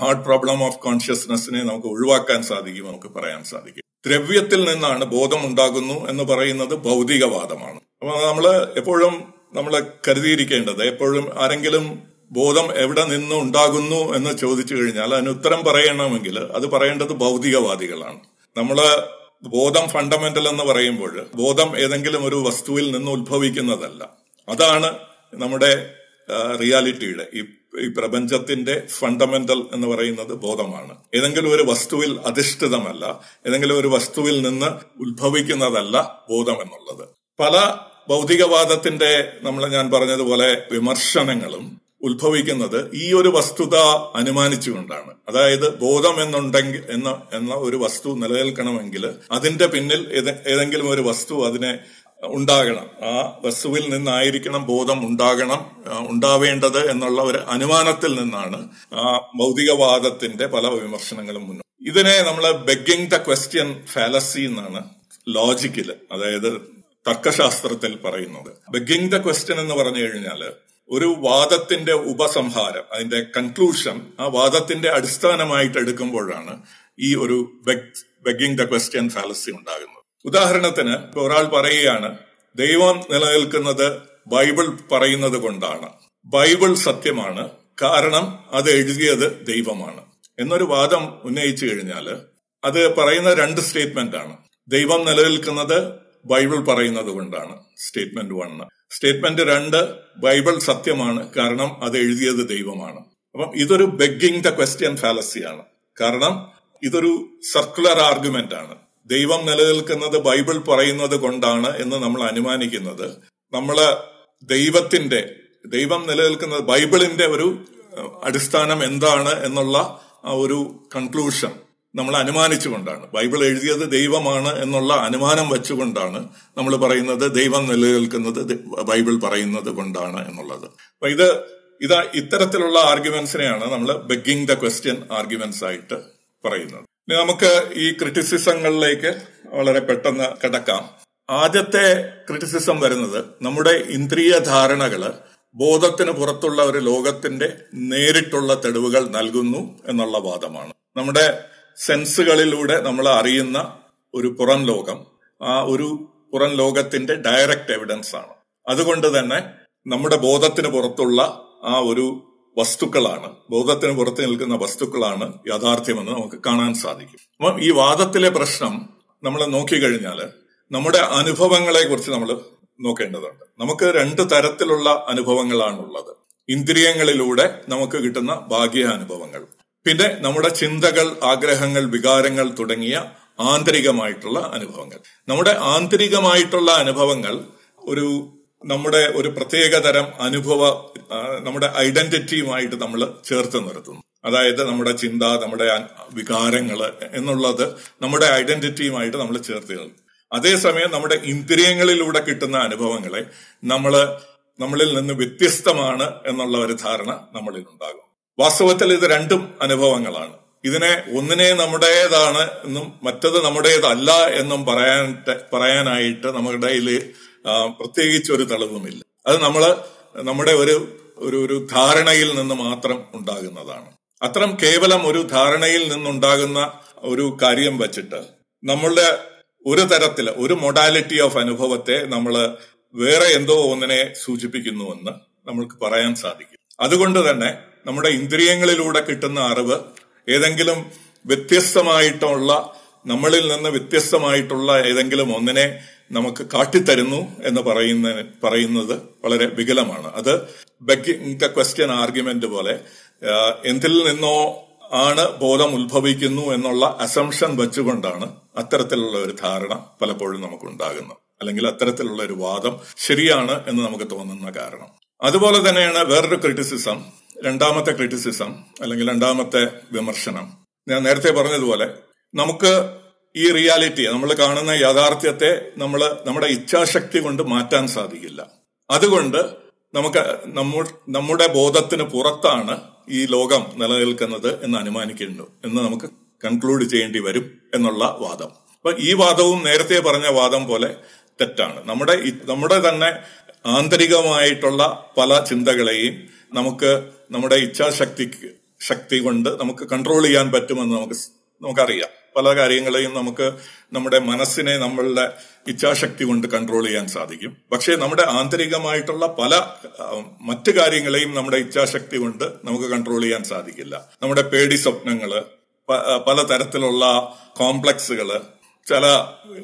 ഹാർഡ് പ്രോബ്ലം ഓഫ് കോൺഷ്യസ്നെസ്സിനെ നമുക്ക് ഒഴിവാക്കാൻ സാധിക്കും നമുക്ക് പറയാൻ സാധിക്കും. ദ്രവ്യത്തിൽ നിന്നാണ് ബോധം ഉണ്ടാകുന്നു എന്ന് പറയുന്നത് ഭൗതികവാദമാണ്. അപ്പൊ നമ്മൾ എപ്പോഴും നമ്മൾ കരുതിയിരിക്കേണ്ടത് എപ്പോഴും ആരെങ്കിലും ബോധം എവിടെ നിന്ന് ഉണ്ടാകുന്നു എന്ന് ചോദിച്ചു കഴിഞ്ഞാൽ അതിന് ഉത്തരം പറയണമെങ്കിൽ അത് പറയേണ്ടത് ഭൗതികവാദികളാണ്. നമ്മൾ ബോധം ഫണ്ടമെന്റൽ എന്ന് പറയുമ്പോൾ ബോധം ഏതെങ്കിലും ഒരു വസ്തുവിൽ നിന്ന് ഉത്ഭവിക്കുന്നതല്ല. അതാണ് നമ്മുടെ റിയാലിറ്റിയുടെ ഈ പ്രപഞ്ചത്തിന്റെ ഫണ്ടമെന്റൽ എന്ന് പറയുന്നത് ബോധമാണ്. ഏതെങ്കിലും ഒരു വസ്തുവിൽ അധിഷ്ഠിതമല്ല ഏതെങ്കിലും ഒരു വസ്തുവിൽ നിന്ന് ഉത്ഭവിക്കുന്നതല്ല ബോധം എന്നുള്ളത്. പല ഭൗതികവാദത്തിന്റെ നമ്മൾ ഞാൻ പറഞ്ഞതുപോലെ വിമർശനങ്ങളും ഉത്ഭവിക്കുന്നത് ഈ ഒരു വസ്തുത അനുമാനിച്ചുകൊണ്ടാണ്. അതായത് ബോധം എന്നുണ്ടെങ്കിൽ എന്ന എന്ന ഒരു വസ്തു നിലനിൽക്കണമെങ്കിൽ അതിന്റെ പിന്നിൽ ഏതെങ്കിലും ഒരു വസ്തു അതിനെ ഉണ്ടാകണം. ആ വസ്തുവിൽ നിന്നായിരിക്കണം ബോധം ഉണ്ടാകണം ഉണ്ടാവേണ്ടത് എന്നുള്ള ഒരു അനുമാനത്തിൽ നിന്നാണ് ആ ഭൗതികവാദത്തിന്റെ പല വിമർശനങ്ങളും മുന്നോട്ട്. ഇതിനെ നമ്മൾ ബെഗിങ് ദ ക്വസ്റ്റ്യൻ ഫാലസി എന്നാണ് ലോജിക്കിൽ അതായത് തർക്കശാസ്ത്രത്തിൽ പറയുന്നത്. ബെഗിങ് ദ ക്വസ്റ്റ്യൻ എന്ന് പറഞ്ഞു കഴിഞ്ഞാൽ ഒരു വാദത്തിന്റെ ഉപസംഹാരം അതിന്റെ കൺക്ലൂഷൻ ആ വാദത്തിന്റെ അടിസ്ഥാനമായിട്ട് എടുക്കുമ്പോഴാണ് ഈ ഒരു ബെഗിങ് ദ ക്വസ്റ്റ്യൻ ഫാലസി ഉണ്ടാകുന്നത്. ഉദാഹരണത്തിന് ഒരാൾ പറയുകയാണ് ദൈവം നിലനിൽക്കുന്നത് ബൈബിൾ പറയുന്നത് കൊണ്ടാണ്. ബൈബിൾ സത്യമാണ് കാരണം അത് എഴുതിയത് ദൈവമാണ്. എന്നൊരു വാദം ഉന്നയിച്ചു കഴിഞ്ഞാൽ അത് പറയുന്ന രണ്ട് സ്റ്റേറ്റ്മെന്റ് ആണ്. ദൈവം നിലനിൽക്കുന്നത് ബൈബിൾ പറയുന്നത് കൊണ്ടാണ് സ്റ്റേറ്റ്മെന്റ് വണ്ണ് സ്റ്റേറ്റ്മെന്റ് രണ്ട് ബൈബിൾ സത്യമാണ്. കാരണം അത് എഴുതിയത് ദൈവമാണ്. അപ്പം ഇതൊരു ബെഗിങ് ദ ക്വസ്റ്റ്യൻ ഫാലസിയാണ് കാരണം ഇതൊരു സർക്കുലർ ആർഗ്യുമെന്റ് ആണ്. ദൈവം നിലനിൽക്കുന്നത് ബൈബിൾ പറയുന്നത് കൊണ്ടാണ് എന്ന് നമ്മൾ അനുമാനിക്കുന്നത്. നമ്മൾ ദൈവത്തിന്റെ ദൈവം നിലനിൽക്കുന്നത് ബൈബിളിന്റെ ഒരു അടിസ്ഥാനം എന്താണ് എന്നുള്ള ആ ഒരു കൺക്ലൂഷൻ നമ്മൾ അനുമാനിച്ചുകൊണ്ടാണ്. ബൈബിൾ എഴുതിയത് ദൈവമാണ് എന്നുള്ള അനുമാനം വെച്ചുകൊണ്ടാണ് നമ്മൾ പറയുന്നത് ദൈവം നിലനിൽക്കുന്നത് ബൈബിൾ പറയുന്നത് കൊണ്ടാണ് എന്നുള്ളത്. അപ്പൊ ഇത് ഇതാ ഇത്തരത്തിലുള്ള ആർഗ്യുമെന്റ്സിനെയാണ് നമ്മൾ ബെഗിങ് ദ ക്വസ്റ്റ്യൻ ആർഗ്യുമെന്റ്സ് ആയിട്ട് പറയുന്നത്. ഇനി നമുക്ക് ഈ ക്രിറ്റിസിസങ്ങളിലേക്ക് വളരെ പെട്ടെന്ന് കിടക്കാം. ആദ്യത്തെ ക്രിറ്റിസിസം വരുന്നത് നമ്മുടെ ഇന്ദ്രിയ ധാരണകൾ ബോധത്തിന് പുറത്തുള്ള ഒരു ലോകത്തിന്റെ നേരിട്ടുള്ള തെളിവുകൾ നൽകുന്നു എന്നുള്ള വാദമാണ്. നമ്മുടെ സെൻസുകളിലൂടെ നമ്മൾ അറിയുന്ന ഒരു പുറം ലോകം ആ ഒരു പുറം ലോകത്തിന്റെ ഡയറക്റ്റ് എവിഡൻസ് ആണ്. അതുകൊണ്ട് തന്നെ നമ്മുടെ ബോധത്തിന് പുറത്തുള്ള ആ ഒരു വസ്തുക്കളാണ് ബോധത്തിന് പുറത്ത് നിൽക്കുന്ന വസ്തുക്കളാണ് യാഥാർത്ഥ്യമെന്ന് നമുക്ക് കാണാൻ സാധിക്കും. അപ്പം ഈ വാദത്തിലെ പ്രശ്നം നമ്മൾ നോക്കിക്കഴിഞ്ഞാൽ നമ്മുടെ അനുഭവങ്ങളെ കുറിച്ച് നമ്മൾ നോക്കേണ്ടതുണ്ട്. നമുക്ക് രണ്ട് തരത്തിലുള്ള അനുഭവങ്ങളാണുള്ളത്. ഇന്ദ്രിയങ്ങളിലൂടെ നമുക്ക് കിട്ടുന്ന ഭാഗ്യാനുഭവങ്ങൾ. പിന്നെ നമ്മുടെ ചിന്തകൾ ആഗ്രഹങ്ങൾ വികാരങ്ങൾ തുടങ്ങിയ ആന്തരികമായിട്ടുള്ള അനുഭവങ്ങൾ. നമ്മുടെ ആന്തരികമായിട്ടുള്ള അനുഭവങ്ങൾ ഒരു നമ്മുടെ ഒരു പ്രത്യേക തരം അനുഭവ നമ്മുടെ ഐഡന്റിറ്റിയുമായിട്ട് നമ്മൾ ചേർത്ത് നിർത്തുന്നു. അതായത് നമ്മുടെ ചിന്ത നമ്മുടെ വികാരങ്ങൾ എന്നുള്ളത് നമ്മുടെ ഐഡന്റിറ്റിയുമായിട്ട് നമ്മൾ ചേർത്ത് നിർത്തും അതേസമയം നമ്മുടെ ഇന്ദ്രിയങ്ങളിലൂടെ കിട്ടുന്ന അനുഭവങ്ങളെ നമ്മൾ നമ്മളിൽ നിന്ന് വ്യത്യസ്തമാണ് എന്നുള്ള ഒരു ധാരണ നമ്മളിൽ ഉണ്ടാകും. വാസ്തവത്തിൽ ഇത് രണ്ടും അനുഭവങ്ങളാണ്. ഇതിനെ ഒന്നിനെ നമ്മുടേതാണ് എന്നും മറ്റത് നമ്മുടേതല്ല എന്നും പറയാൻ പറയാനായിട്ട് നമ്മുടെ പ്രത്യേകിച്ച് ഒരു തെളിവുമില്ല. അത് നമ്മൾ നമ്മുടെ ഒരു ഒരു ഒരു ധാരണയിൽ നിന്ന് മാത്രം ഉണ്ടാകുന്നതാണ്. അത്തരം കേവലം ഒരു ധാരണയിൽ നിന്നുണ്ടാകുന്ന ഒരു കാര്യം വച്ചിട്ട് നമ്മളുടെ ഒരു തരത്തിൽ ഒരു മൊഡാലിറ്റി ഓഫ് അനുഭവത്തെ നമ്മൾ വേറെ എന്തോ ഒന്നിനെ സൂചിപ്പിക്കുന്നുവെന്ന് നമ്മൾക്ക് പറയാൻ സാധിക്കും. അതുകൊണ്ട് തന്നെ നമ്മുടെ ഇന്ദ്രിയങ്ങളിലൂടെ കിട്ടുന്ന അറിവ് ഏതെങ്കിലും വ്യത്യസ്തമായിട്ടുള്ള നമ്മളിൽ നിന്ന് വ്യത്യസ്തമായിട്ടുള്ള ഏതെങ്കിലും ഒന്നിനെ നമുക്ക് കാട്ടിത്തരുന്നു എന്ന് പറയുന്ന പറയുന്നത് വളരെ വികലമാണ്. അത് ബെഗിങ് ദ ക്വസ്റ്റ്യൻ ആർഗ്യുമെന്റ് പോലെ എന്തിൽ നിന്നോ ആണ് ബോധം ഉത്ഭവിക്കുന്നു എന്നുള്ള അസംഷൻ വെച്ചുകൊണ്ടാണ് അത്തരത്തിലുള്ള ഒരു ധാരണ പലപ്പോഴും നമുക്ക് ഉണ്ടാകുന്നത് അല്ലെങ്കിൽ അത്തരത്തിലുള്ള ഒരു വാദം ശരിയാണ് എന്ന് നമുക്ക് തോന്നുന്ന കാരണം. അതുപോലെ തന്നെയാണ് വേറൊരു ക്രിറ്റിസിസം രണ്ടാമത്തെ ക്രിറ്റിസിസം അല്ലെങ്കിൽ രണ്ടാമത്തെ വിമർശനം. ഞാൻ നേരത്തെ പറഞ്ഞതുപോലെ നമുക്ക് ഈ റിയാലിറ്റി നമ്മൾ കാണുന്ന യാഥാർത്ഥ്യത്തെ നമ്മൾ നമ്മുടെ ഇച്ഛാശക്തി കൊണ്ട് മാറ്റാൻ സാധിക്കില്ല. അതുകൊണ്ട് നമുക്ക് നമ്മുടെ ബോധത്തിന് പുറത്താണ് ഈ ലോകം നിലനിൽക്കുന്നത് എന്ന് അനുമാനിക്കുന്നു എന്ന് നമുക്ക് കൺക്ലൂഡ് ചെയ്യേണ്ടി വരും എന്നുള്ള വാദം. അപ്പൊ ഈ വാദവും നേരത്തെ പറഞ്ഞ വാദം പോലെ തെറ്റാണ്. നമ്മുടെ നമ്മുടെ തന്നെ ആന്തരികമായിട്ടുള്ള പല ചിന്തകളെയും നമുക്ക് നമ്മുടെ ഇച്ഛാശക്തി ശക്തി കൊണ്ട് നമുക്ക് കൺട്രോൾ ചെയ്യാൻ പറ്റുമെന്ന് നമുക്ക് നമുക്കറിയാം. പല കാര്യങ്ങളെയും നമുക്ക് നമ്മുടെ മനസ്സിനെ നമ്മളുടെ ഇച്ഛാശക്തി കൊണ്ട് കൺട്രോൾ ചെയ്യാൻ സാധിക്കും. പക്ഷേ നമ്മുടെ ആന്തരികമായിട്ടുള്ള പല മറ്റു കാര്യങ്ങളെയും നമ്മുടെ ഇച്ഛാശക്തി കൊണ്ട് നമുക്ക് കൺട്രോൾ ചെയ്യാൻ സാധിക്കില്ല. നമ്മുടെ പേടി സ്വപ്നങ്ങൾ പല തരത്തിലുള്ള കോംപ്ലക്സുകൾ ചില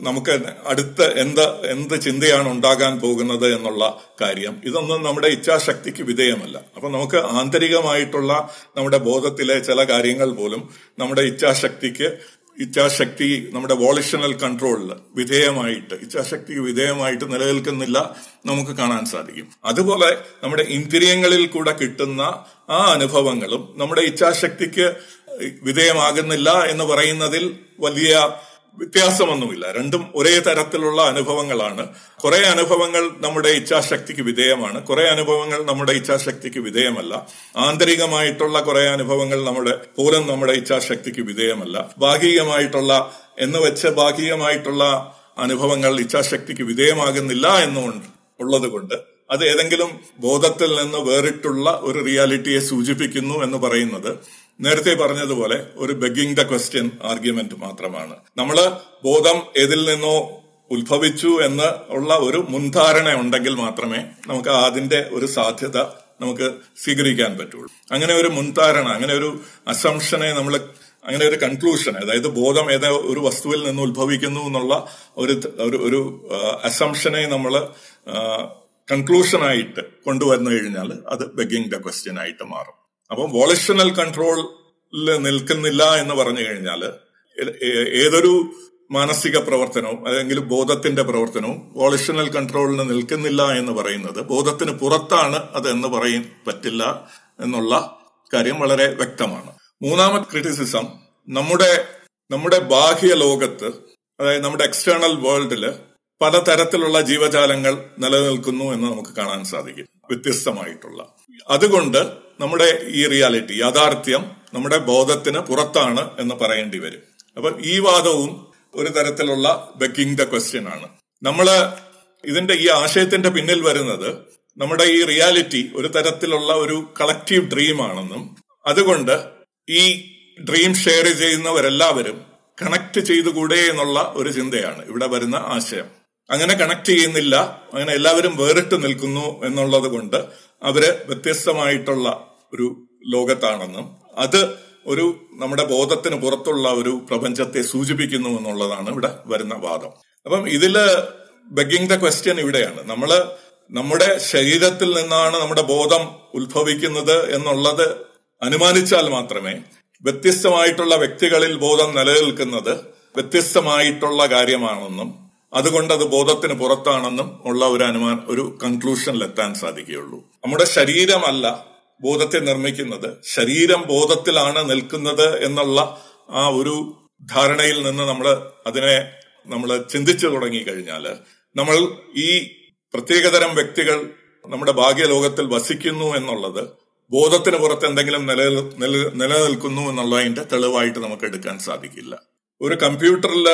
നമുക്ക് അടുത്ത എന്ത് എന്ത് ചിന്തയാണ് ഉണ്ടാകാൻ പോകുന്നത് എന്നുള്ള കാര്യം. ഇതൊന്നും നമ്മുടെ ഇച്ഛാശക്തിക്ക് വിധേയമല്ല. അപ്പൊ നമുക്ക് ആന്തരികമായിട്ടുള്ള നമ്മുടെ ബോധത്തിലെ ചില കാര്യങ്ങൾ പോലും നമ്മുടെ ഇച്ഛാശക്തിക്ക് ഇച്ഛാശക്തി നമ്മുടെ വോളിഷണൽ കൺട്രോളിൽ വിധേയമായിട്ട് ഇച്ഛാശക്തിക്ക് വിധേയമായിട്ട് നിലനിൽക്കുന്നില്ല നമുക്ക് കാണാൻ സാധിക്കും. അതുപോലെ നമ്മുടെ ഇന്ദ്രിയങ്ങളിൽ കൂടെ കിട്ടുന്ന ആ അനുഭവങ്ങളും നമ്മുടെ ഇച്ഛാശക്തിക്ക് വിധേയമാകുന്നില്ല എന്ന് പറയുന്നതിൽ വലിയ വ്യത്യാസമൊന്നുമില്ല. രണ്ടും ഒരേ തരത്തിലുള്ള അനുഭവങ്ങളാണ്. കുറെ അനുഭവങ്ങൾ നമ്മുടെ ഇച്ഛാശക്തിക്ക് വിധേയമാണ്. കുറെ അനുഭവങ്ങൾ നമ്മുടെ ഇച്ഛാശക്തിക്ക് വിധേയമല്ല. ആന്തരികമായിട്ടുള്ള കുറെ അനുഭവങ്ങൾ നമ്മുടെ പോലും നമ്മുടെ ഇച്ഛാശക്തിക്ക് വിധേയമല്ല. ഭാഗികമായിട്ടുള്ള എന്ന് വെച്ച് ഭാഗികമായിട്ടുള്ള അനുഭവങ്ങൾ ഇച്ഛാശക്തിക്ക് വിധേയമാകുന്നില്ല എന്നുകൊണ്ട് ഉള്ളത് കൊണ്ട് അത് ഏതെങ്കിലും ബോധത്തിൽ നിന്ന് വേറിട്ടുള്ള ഒരു റിയാലിറ്റിയെ സൂചിപ്പിക്കുന്നു എന്ന് പറയുന്നത് നേരത്തെ പറഞ്ഞതുപോലെ ഒരു ബെഗിങ് ദ ക്വസ്റ്റ്യൻ ആർഗ്യുമെന്റ് മാത്രമാണ്. നമ്മൾ ബോധം ഏതിൽ നിന്നോ ഉത്ഭവിച്ചു എന്ന് ഉള്ള ഒരു മുൻധാരണ ഉണ്ടെങ്കിൽ മാത്രമേ നമുക്ക് അതിന്റെ ഒരു സാധ്യത നമുക്ക് സ്വീകരിക്കാൻ പറ്റുള്ളൂ. അങ്ങനെ ഒരു മുൻധാരണ അങ്ങനെ ഒരു അസംഷനെ നമ്മൾ അങ്ങനെ ഒരു കൺക്ലൂഷൻ അതായത് ബോധം ഏതോ ഒരു വസ്തുവിൽ നിന്ന് ഉത്ഭവിക്കുന്നു എന്നുള്ള ഒരു ഒരു അസംഷനെ നമ്മൾ കൺക്ലൂഷനായിട്ട് കൊണ്ടുവന്നു കഴിഞ്ഞാൽ അത് ബെഗിങ് ദ ക്വസ്റ്റ്യൻ ആയിട്ട് മാറും. അപ്പം വോളിഷണൽ കൺട്രോളിൽ നിൽക്കുന്നില്ല എന്ന് പറഞ്ഞു കഴിഞ്ഞാൽ ഏതൊരു മാനസിക പ്രവർത്തനവും അല്ലെങ്കിൽ ബോധത്തിന്റെ പ്രവർത്തനവും വോളിഷണൽ കൺട്രോളിന് നിൽക്കുന്നില്ല എന്ന് പറയുന്നത് ബോധത്തിന് പുറത്താണ് അത് എന്ന് പറയാൻ പറ്റില്ല എന്നുള്ള കാര്യം വളരെ വ്യക്തമാണ്. മൂന്നാമത്തെ ക്രിറ്റിസിസം നമ്മുടെ നമ്മുടെ ബാഹ്യ ലോകത്ത് അതായത് നമ്മുടെ എക്സ്റ്റേണൽ വേൾഡിൽ പലതരത്തിലുള്ള ജീവജാലങ്ങൾ നിലനിൽക്കുന്നു എന്ന് നമുക്ക് കാണാൻ സാധിക്കും. വ്യത്യസ്തമായിട്ടുള്ള. അതുകൊണ്ട് നമ്മുടെ ഈ റിയാലിറ്റി യാഥാർത്ഥ്യം നമ്മുടെ ബോധത്തിന് പുറത്താണ് എന്ന് പറയേണ്ടി വരും. അപ്പൊ ഈ വാദവും ഒരു തരത്തിലുള്ള ബെക്കിംഗ് ദ ക്വസ്റ്റ്യൻ ആണ്. നമ്മൾ ഇതിന്റെ ഈ ആശയത്തിന്റെ പിന്നിൽ വരുന്നത് നമ്മുടെ ഈ റിയാലിറ്റി ഒരു തരത്തിലുള്ള ഒരു കളക്റ്റീവ് ഡ്രീം ആണെന്നും അതുകൊണ്ട് ഈ ഡ്രീം ഷെയർ ചെയ്യുന്നവരെല്ലാവരും കണക്ട് ചെയ്തുകൂടെ എന്നുള്ള ഒരു ചിന്തയാണ് ഇവിടെ വരുന്ന ആശയം. അങ്ങനെ കണക്ട് ചെയ്യുന്നില്ല. അങ്ങനെ എല്ലാവരും വേറിട്ട് നിൽക്കുന്നു എന്നുള്ളത് കൊണ്ട് അവർ വ്യത്യസ്തമായിട്ടുള്ള ഒരു ലോകത്താണെന്നും അത് ഒരു നമ്മുടെ ബോധത്തിന് പുറത്തുള്ള ഒരു പ്രപഞ്ചത്തെ സൂചിപ്പിക്കുന്നു എന്നുള്ളതാണ് ഇവിടെ വരുന്ന വാദം. അപ്പം ഇതിൽ ബെഗിങ് ദ ക്വസ്റ്റ്യൻ ഇവിടെയാണ്. നമ്മൾ നമ്മുടെ ശരീരത്തിൽ നിന്നാണ് നമ്മുടെ ബോധം ഉത്ഭവിക്കുന്നത് എന്നുള്ളത് അനുമാനിച്ചാൽ മാത്രമേ വ്യത്യസ്തമായിട്ടുള്ള വ്യക്തികളിൽ ബോധം നിലനിൽക്കുന്നത് വ്യത്യസ്തമായിട്ടുള്ള കാര്യമാണെന്നും അതുകൊണ്ട് അത് ബോധത്തിന് പുറത്താണെന്നും ഉള്ള ഒരു അനുമാനം ഒരു കൺക്ലൂഷനിൽ എത്താൻ സാധിക്കുകയുള്ളൂ. നമ്മുടെ ശരീരമല്ല ബോധത്തെ നിർമ്മിക്കുന്നത്. ശരീരം ബോധത്തിലാണ് നിൽക്കുന്നത് എന്നുള്ള ആ ഒരു ധാരണയിൽ നിന്ന് നമ്മൾ അതിനെ നമ്മൾ ചിന്തിച്ചു തുടങ്ങി കഴിഞ്ഞാൽ നമ്മൾ ഈ പ്രത്യേകതരം വ്യക്തികൾ നമ്മുടെ ഭാഗ്യലോകത്തിൽ വസിക്കുന്നു എന്നുള്ളത് ബോധത്തിന് പുറത്ത് എന്തെങ്കിലും നിലനിൽ നിലനിൽക്കുന്നു എന്നുള്ളതിന്റെ തെളിവായിട്ട് നമുക്ക് എടുക്കാൻ സാധിക്കില്ല. ഒരു കമ്പ്യൂട്ടറിൽ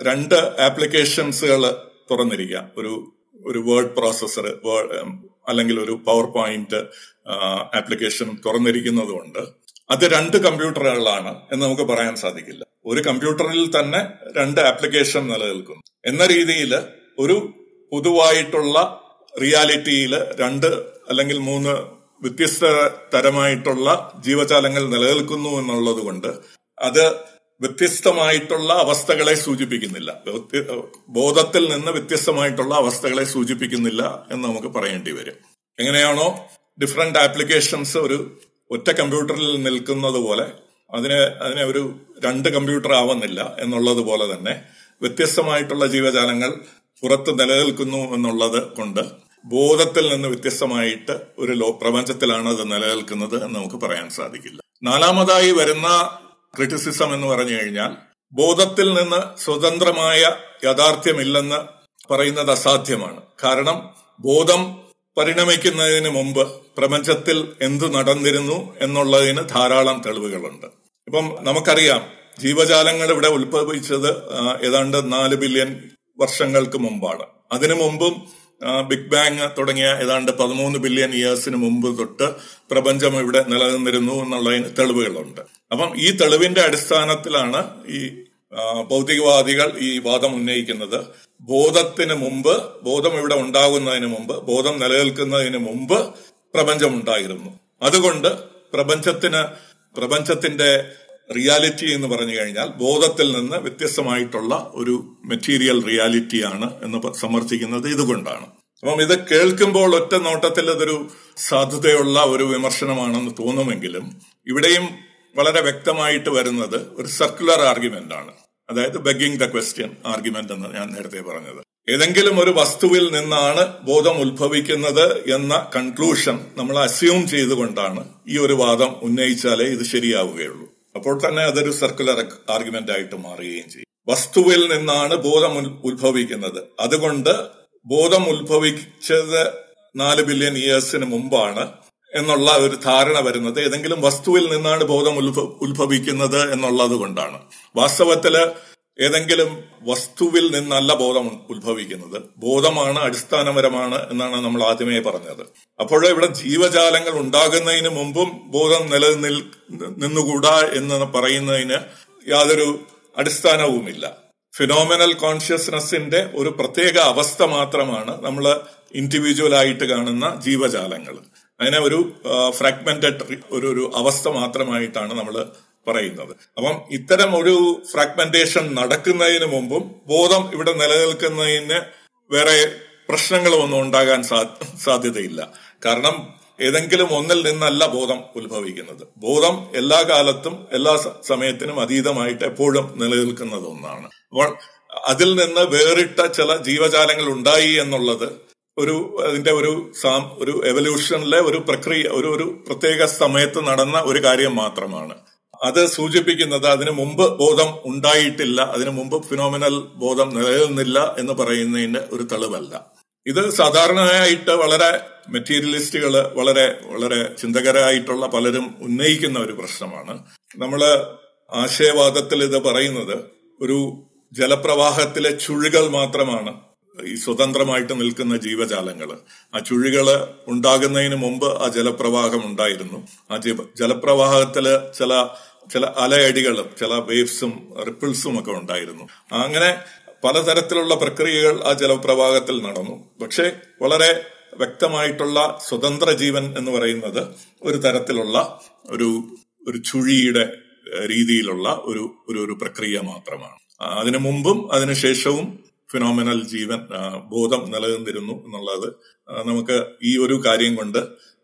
രണ്ട് ആപ്ലിക്കേഷൻസുകൾ തുറന്നിരിക്കാം. ഒരു ഒരു വേർഡ് പ്രോസസ്സർ അല്ലെങ്കിൽ ഒരു പവർ പോയിന്റ് ആപ്ലിക്കേഷൻ തുറന്നിരിക്കുന്നതുകൊണ്ട് അത് രണ്ട് കമ്പ്യൂട്ടറുകളാണ് എന്ന് നമുക്ക് പറയാൻ സാധിക്കില്ല. ഒരു കമ്പ്യൂട്ടറിൽ തന്നെ രണ്ട് ആപ്ലിക്കേഷൻ നിലനിൽക്കുന്നു. എന്ന രീതിയിൽ ഒരു പൊതുവായിട്ടുള്ള റിയാലിറ്റിയിൽ രണ്ട് അല്ലെങ്കിൽ മൂന്ന് വ്യത്യസ്ത തരമായിട്ടുള്ള ജീവജാലങ്ങൾ നിലനിൽക്കുന്നു എന്നുള്ളത് കൊണ്ട് അത് വ്യത്യസ്തമായിട്ടുള്ള അവസ്ഥകളെ സൂചിപ്പിക്കുന്നില്ല. ബോധത്തിൽ നിന്ന് വ്യത്യസ്തമായിട്ടുള്ള അവസ്ഥകളെ സൂചിപ്പിക്കുന്നില്ല എന്ന് നമുക്ക് പറയേണ്ടി വരും. എങ്ങനെയാണോ ഡിഫറെന്റ് ആപ്ലിക്കേഷൻസ് ഒരു ഒറ്റ കമ്പ്യൂട്ടറിൽ നിൽക്കുന്നത് പോലെ അതിനെ അതിനെ ഒരു രണ്ട് കമ്പ്യൂട്ടർ ആവുന്നില്ല എന്നുള്ളത് പോലെ തന്നെ വ്യത്യസ്തമായിട്ടുള്ള ജീവജാലങ്ങൾ പുറത്ത് നിലനിൽക്കുന്നു എന്നുള്ളത് കൊണ്ട് ബോധത്തിൽ നിന്ന് വ്യത്യസ്തമായിട്ട് ഒരു പ്രപഞ്ചത്തിലാണ് അത് നിലനിൽക്കുന്നത് എന്ന് നമുക്ക് പറയാൻ സാധിക്കില്ല. നാലാമതായി വരുന്ന ക്രിറ്റിസിസം എന്ന് പറഞ്ഞു കഴിഞ്ഞാൽ ബോധത്തിൽ നിന്ന് സ്വതന്ത്രമായ യാഥാർത്ഥ്യമില്ലെന്ന് പറയുന്നത് അസാധ്യമാണ്. കാരണം ബോധം പരിണമിക്കുന്നതിന് മുമ്പ് പ്രപഞ്ചത്തിൽ എന്തു നടന്നിരുന്നു എന്നുള്ളതിന് ധാരാളം തെളിവുകളുണ്ട്. ഇപ്പം നമുക്കറിയാം ജീവജാലങ്ങൾ ഇവിടെ ഉത്ഭവിച്ചത് ഏതാണ്ട് നാല് ബില്യൺ വർഷങ്ങൾക്ക് മുമ്പാണ്. അതിനു മുമ്പും ബിഗ് ബാങ് തുടങ്ങിയ ഏതാണ്ട് പതിമൂന്ന് ബില്യൺ ഇയേഴ്സിന് മുമ്പ് തൊട്ട് പ്രപഞ്ചം ഇവിടെ നിലനിന്നിരുന്നു എന്നുള്ളതിന് തെളിവുകളുണ്ട്. അപ്പം ഈ തെളിവിന്റെ അടിസ്ഥാനത്തിലാണ് ഈ ഭൗതികവാദികൾ ഈ വാദം ഉന്നയിക്കുന്നത്. ബോധത്തിന് മുമ്പ് ബോധം ഇവിടെ ഉണ്ടാകുന്നതിന് മുമ്പ് ബോധം നിലനിൽക്കുന്നതിന് മുമ്പ് പ്രപഞ്ചം ഉണ്ടായിരുന്നു. അതുകൊണ്ട് പ്രപഞ്ചത്തിന് പ്രപഞ്ചത്തിന്റെ റിയാലിറ്റി എന്ന് പറഞ്ഞു കഴിഞ്ഞാൽ ബോധത്തിൽ നിന്ന് വ്യത്യസ്തമായിട്ടുള്ള ഒരു മെറ്റീരിയൽ റിയാലിറ്റിയാണ് എന്ന് സമർത്ഥിക്കുന്നത് ഇതുകൊണ്ടാണ്. അപ്പം ഇത് കേൾക്കുമ്പോൾ ഒറ്റ നോട്ടത്തിൽ അതൊരു സാധ്യതയുള്ള ഒരു വിമർശനമാണെന്ന് തോന്നുമെങ്കിലും ഇവിടെയും വളരെ വ്യക്തമായിട്ട് വരുന്നത് ഒരു സർക്കുലർ ആർഗ്യുമെന്റ് ആണ്. അതായത് ബെഗിങ് ദ ക്വസ്റ്റ്യൻ ആർഗ്യുമെന്റ് എന്ന് ഞാൻ നേരത്തെ പറഞ്ഞത്. ഏതെങ്കിലും ഒരു വസ്തുവിൽ നിന്നാണ് ബോധം ഉത്ഭവിക്കുന്നത് എന്ന കൺക്ലൂഷൻ നമ്മൾ അസ്യൂം ചെയ്തുകൊണ്ടാണ് ഈ ഒരു വാദം ഉന്നയിച്ചാലേ ഇത് ശരിയാവുകയുള്ളൂ. അപ്പോൾ തന്നെ അതൊരു സർക്കുലർ ആർഗ്യുമെന്റ് ആയിട്ട് മാറുകയും ചെയ്യും. വസ്തുവിൽ നിന്നാണ് ബോധം ഉത്ഭവിക്കുന്നത്. അതുകൊണ്ട് ബോധം ഉത്ഭവിച്ചത് നാല് ബില്യൺ ഇയേഴ്സിന് മുമ്പാണ് എന്നുള്ള ഒരു ധാരണ വരുന്നത്. ഏതെങ്കിലും വസ്തുവിൽ നിന്നാണ് ബോധം ഉത്ഭവിക്കുന്നത് എന്നുള്ളത് കൊണ്ടാണ്. വാസ്തവത്തിൽ ഏതെങ്കിലും വസ്തുവിൽ നിന്നല്ല ബോധം ഉത്ഭവിക്കുന്നത്. ബോധമാണ് അടിസ്ഥാനപരമാണ് എന്നാണ് നമ്മൾ ആദ്യമേ പറഞ്ഞത്. അപ്പോൾ ഇവിടെ ജീവജാലങ്ങൾ ഉണ്ടാകുന്നതിന് മുമ്പും ബോധം നിലനിൽ നിന്നുകൂടാ എന്ന് പറയുന്നതിന് യാതൊരു അടിസ്ഥാനവുമില്ല. ഫിനോമിനൽ കോൺഷ്യസ്നെസിന്റെ ഒരു പ്രത്യേക അവസ്ഥ മാത്രമാണ് നമ്മൾ ഇൻഡിവിജ്വൽ ആയിട്ട് കാണുന്ന ജീവജാലങ്ങൾ. അതിനെ ഒരു ഫ്രാഗ്മെന്റഡ് ഒരു ഒരു അവസ്ഥ മാത്രമായിട്ടാണ് നമ്മൾ പറയുന്നത്. അപ്പം ഇത്തരം ഒരു ഫ്രാഗ്മെന്റേഷൻ നടക്കുന്നതിന് മുമ്പും ബോധം ഇവിടെ നിലനിൽക്കുന്നതിന് വേറെ പ്രശ്നങ്ങളൊന്നും ഉണ്ടാകാൻ സാധ്യതയില്ല. കാരണം ഏതെങ്കിലും ഒന്നിൽ നിന്നല്ല ബോധം ഉത്ഭവിക്കുന്നത്. ബോധം എല്ലാ കാലത്തും എല്ലാ സമയത്തിനും അതീതമായിട്ട് എപ്പോഴും നിലനിൽക്കുന്നത് ഒന്നാണ്. അപ്പോൾ അതിൽ നിന്ന് വേറിട്ട ചില ജീവജാലങ്ങൾ ഉണ്ടായി എന്നുള്ളത് ഒരു അതിന്റെ ഒരു ഒരു എവല്യൂഷനിലെ ഒരു പ്രക്രിയ ഒരു ഒരു പ്രത്യേക സമയത്ത് നടന്ന ഒരു കാര്യം മാത്രമാണ്. അത് സൂചിപ്പിക്കുന്നത് അതിനു മുമ്പ് ബോധം ഉണ്ടായിട്ടില്ല അതിനു മുമ്പ് ഫിനോമിനൽ ബോധം നിലനിന്നില്ല എന്ന് പറയുന്നതിന്റെ ഒരു തെളിവല്ല. ഇത് സാധാരണയായിട്ട് വളരെ മെറ്റീരിയലിസ്റ്റുകൾ വളരെ വളരെ ചിന്തകരായിട്ടുള്ള പലരും ഉന്നയിക്കുന്ന ഒരു പ്രശ്നമാണ്. നമ്മൾ ആശയവാദത്തിൽ ഇത് പറയുന്നത് ഒരു ജലപ്രവാഹത്തിലെ ചുഴികൾ മാത്രമാണ് ഈ സ്വതന്ത്രമായിട്ട് നിൽക്കുന്ന ജീവജാലങ്ങൾ ആ ചുഴികൾ ഉണ്ടാകുന്നതിന് മുമ്പ് ആ ജലപ്രവാഹം ഉണ്ടായിരുന്നു. ആ ജലപ്രവാഹത്തിൽ ചില ചില അലയടികളും ചില വേവ്സും റിപ്പിൾസും ഒക്കെ ഉണ്ടായിരുന്നു. അങ്ങനെ പലതരത്തിലുള്ള പ്രക്രിയകൾ ആ ജലപ്രവാഹത്തിൽ നടന്നു. പക്ഷേ വളരെ വ്യക്തമായിട്ടുള്ള സ്വതന്ത്ര ജീവൻ എന്ന് പറയുന്നത് ഒരു തരത്തിലുള്ള ഒരു ഒരു ചുഴിയുടെ രീതിയിലുള്ള ഒരു ഒരു ഒരു പ്രക്രിയ മാത്രമാണ്. അതിനു മുമ്പും അതിനുശേഷവും ഫിനോമിനൽ ജീവൻ ബോധം നിലനിന്നിരുന്നു എന്നുള്ളത് നമുക്ക് ഈ ഒരു കാര്യം കൊണ്ട്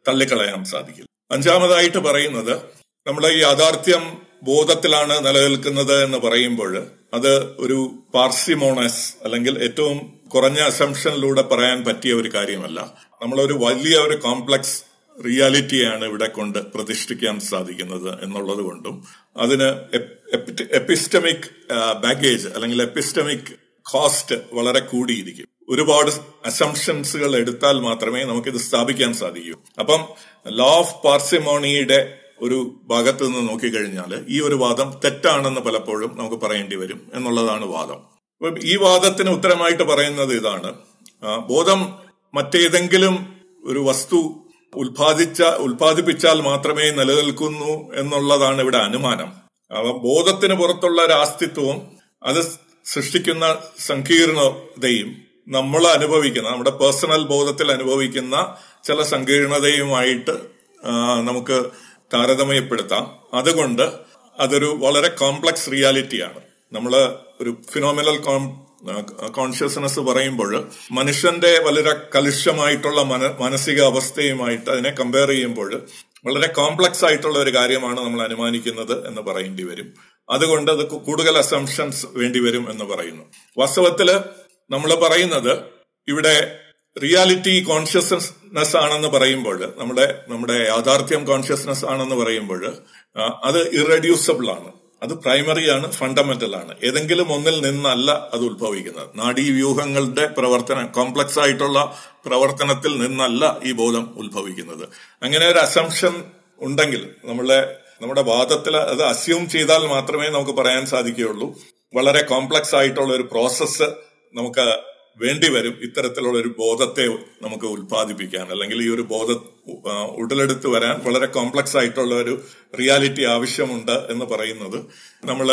തള്ളിക്കളയാൻ സാധിക്കില്ല. അഞ്ചാമതായിട്ട് പറയുന്നത് നമ്മുടെ ഈ യാഥാർത്ഥ്യം ബോധത്തിലാണ് നിലനിൽക്കുന്നത് എന്ന് പറയുമ്പോൾ അത് ഒരു പാർസിമോണസ് അല്ലെങ്കിൽ ഏറ്റവും കുറഞ്ഞ അസംഷനിലൂടെ പറയാൻ പറ്റിയ ഒരു കാര്യമല്ല. നമ്മളൊരു വലിയ ഒരു കോംപ്ലക്സ് റിയാലിറ്റിയാണ് ഇവിടെ കൊണ്ട് പ്രതിഷ്ഠിക്കാൻ സാധിക്കുന്നത് എന്നുള്ളത് കൊണ്ടും അതിന് എപ്പിസ്റ്റമിക് ബാഗേജ് അല്ലെങ്കിൽ എപ്പിസ്റ്റമിക് കോസ്റ്റ് വളരെ കൂടിയിരിക്കും. ഒരുപാട് അസംഷൻസുകൾ എടുത്താൽ മാത്രമേ നമുക്കിത് സ്ഥാപിക്കാൻ സാധിക്കൂ. അപ്പം ലോ ഓഫ് പാർസിമോണിയുടെ ഒരു ഭാഗത്ത് നിന്ന് നോക്കിക്കഴിഞ്ഞാൽ ഈ ഒരു വാദം തെറ്റാണെന്ന് പലപ്പോഴും നമുക്ക് പറയേണ്ടി വരും എന്നുള്ളതാണ് വാദം. ഈ വാദത്തിന് ഉത്തരമായിട്ട് പറയുന്നത് ഇതാണ്. ബോധം മറ്റേതെങ്കിലും ഒരു വസ്തു ഉത്പാദിച്ച ഉത്പാദിപ്പിച്ചാൽ മാത്രമേ നിലനിൽക്കുന്നു എന്നുള്ളതാണ് ഇവിടെ അനുമാനം. അവ ബോധത്തിന് പുറത്തുള്ള ഒരു അത് സൃഷ്ടിക്കുന്ന സങ്കീർണതയും നമ്മൾ അനുഭവിക്കുന്ന നമ്മുടെ പേഴ്സണൽ ബോധത്തിൽ അനുഭവിക്കുന്ന ചില സങ്കീർണതയുമായിട്ട് നമുക്ക് താരതമ്യപ്പെടുത്താം. അതുകൊണ്ട് അതൊരു വളരെ കോംപ്ലക്സ് റിയാലിറ്റിയാണ് നമ്മൾ ഒരു ഫിനോമിനൽ കോൺഷ്യസ്നെസ് പറയുമ്പോൾ മനുഷ്യന്റെ വളരെ കലുഷമായിട്ടുള്ള മന മാനസിക അവസ്ഥയുമായിട്ട് അതിനെ കമ്പയർ ചെയ്യുമ്പോൾ വളരെ കോംപ്ലക്സ് ആയിട്ടുള്ള ഒരു കാര്യമാണ് നമ്മൾ അനുമാനിക്കുന്നത് എന്ന് പറയേണ്ടി വരും. അതുകൊണ്ട് അത് കൂടുതൽ അസംഷൻസ് വേണ്ടി വരും എന്ന് പറയുന്നു. വാസ്തവത്തിൽ നമ്മൾ പറയുന്നത് ഇവിടെ റിയാലിറ്റി കോൺഷ്യസ്നെസ് ആണെന്ന് പറയുമ്പോൾ നമ്മുടെ നമ്മുടെ യാഥാർത്ഥ്യം കോൺഷ്യസ്നെസ് ആണെന്ന് പറയുമ്പോൾ അത് ഇറഡ്യൂസബിൾ ആണ്. അത് പ്രൈമറി ആണ് ഫണ്ടമെന്റൽ ആണ്. ഏതെങ്കിലും ഒന്നിൽ നിന്നല്ല അത് ഉത്ഭവിക്കുന്നത്. നാഡീവ്യൂഹങ്ങളുടെ പ്രവർത്തനം കോംപ്ലക്സ് ആയിട്ടുള്ള പ്രവർത്തനത്തിൽ നിന്നല്ല ഈ ബോധം ഉത്ഭവിക്കുന്നത്. അങ്ങനെ ഒരു അസംഷൻ ഉണ്ടെങ്കിൽ നമ്മളെ നമ്മുടെ വാദത്തിൽ അത് അസ്യൂം ചെയ്താൽ മാത്രമേ നമുക്ക് പറയാൻ സാധിക്കുകയുള്ളൂ. വളരെ കോംപ്ലക്സ് ആയിട്ടുള്ള ഒരു പ്രോസസ്സ് നമുക്ക് വേണ്ടിവരും ഇത്തരത്തിലുള്ള ഒരു ബോധത്തെ നമുക്ക് ഉത്പാദിപ്പിക്കാൻ അല്ലെങ്കിൽ ഈ ഒരു ബോധ ഉടലെടുത്ത് വരാൻ വളരെ കോംപ്ലക്സ് ആയിട്ടുള്ള ഒരു റിയാലിറ്റി ആവശ്യമുണ്ട് എന്ന് പറയുന്നത്. നമ്മൾ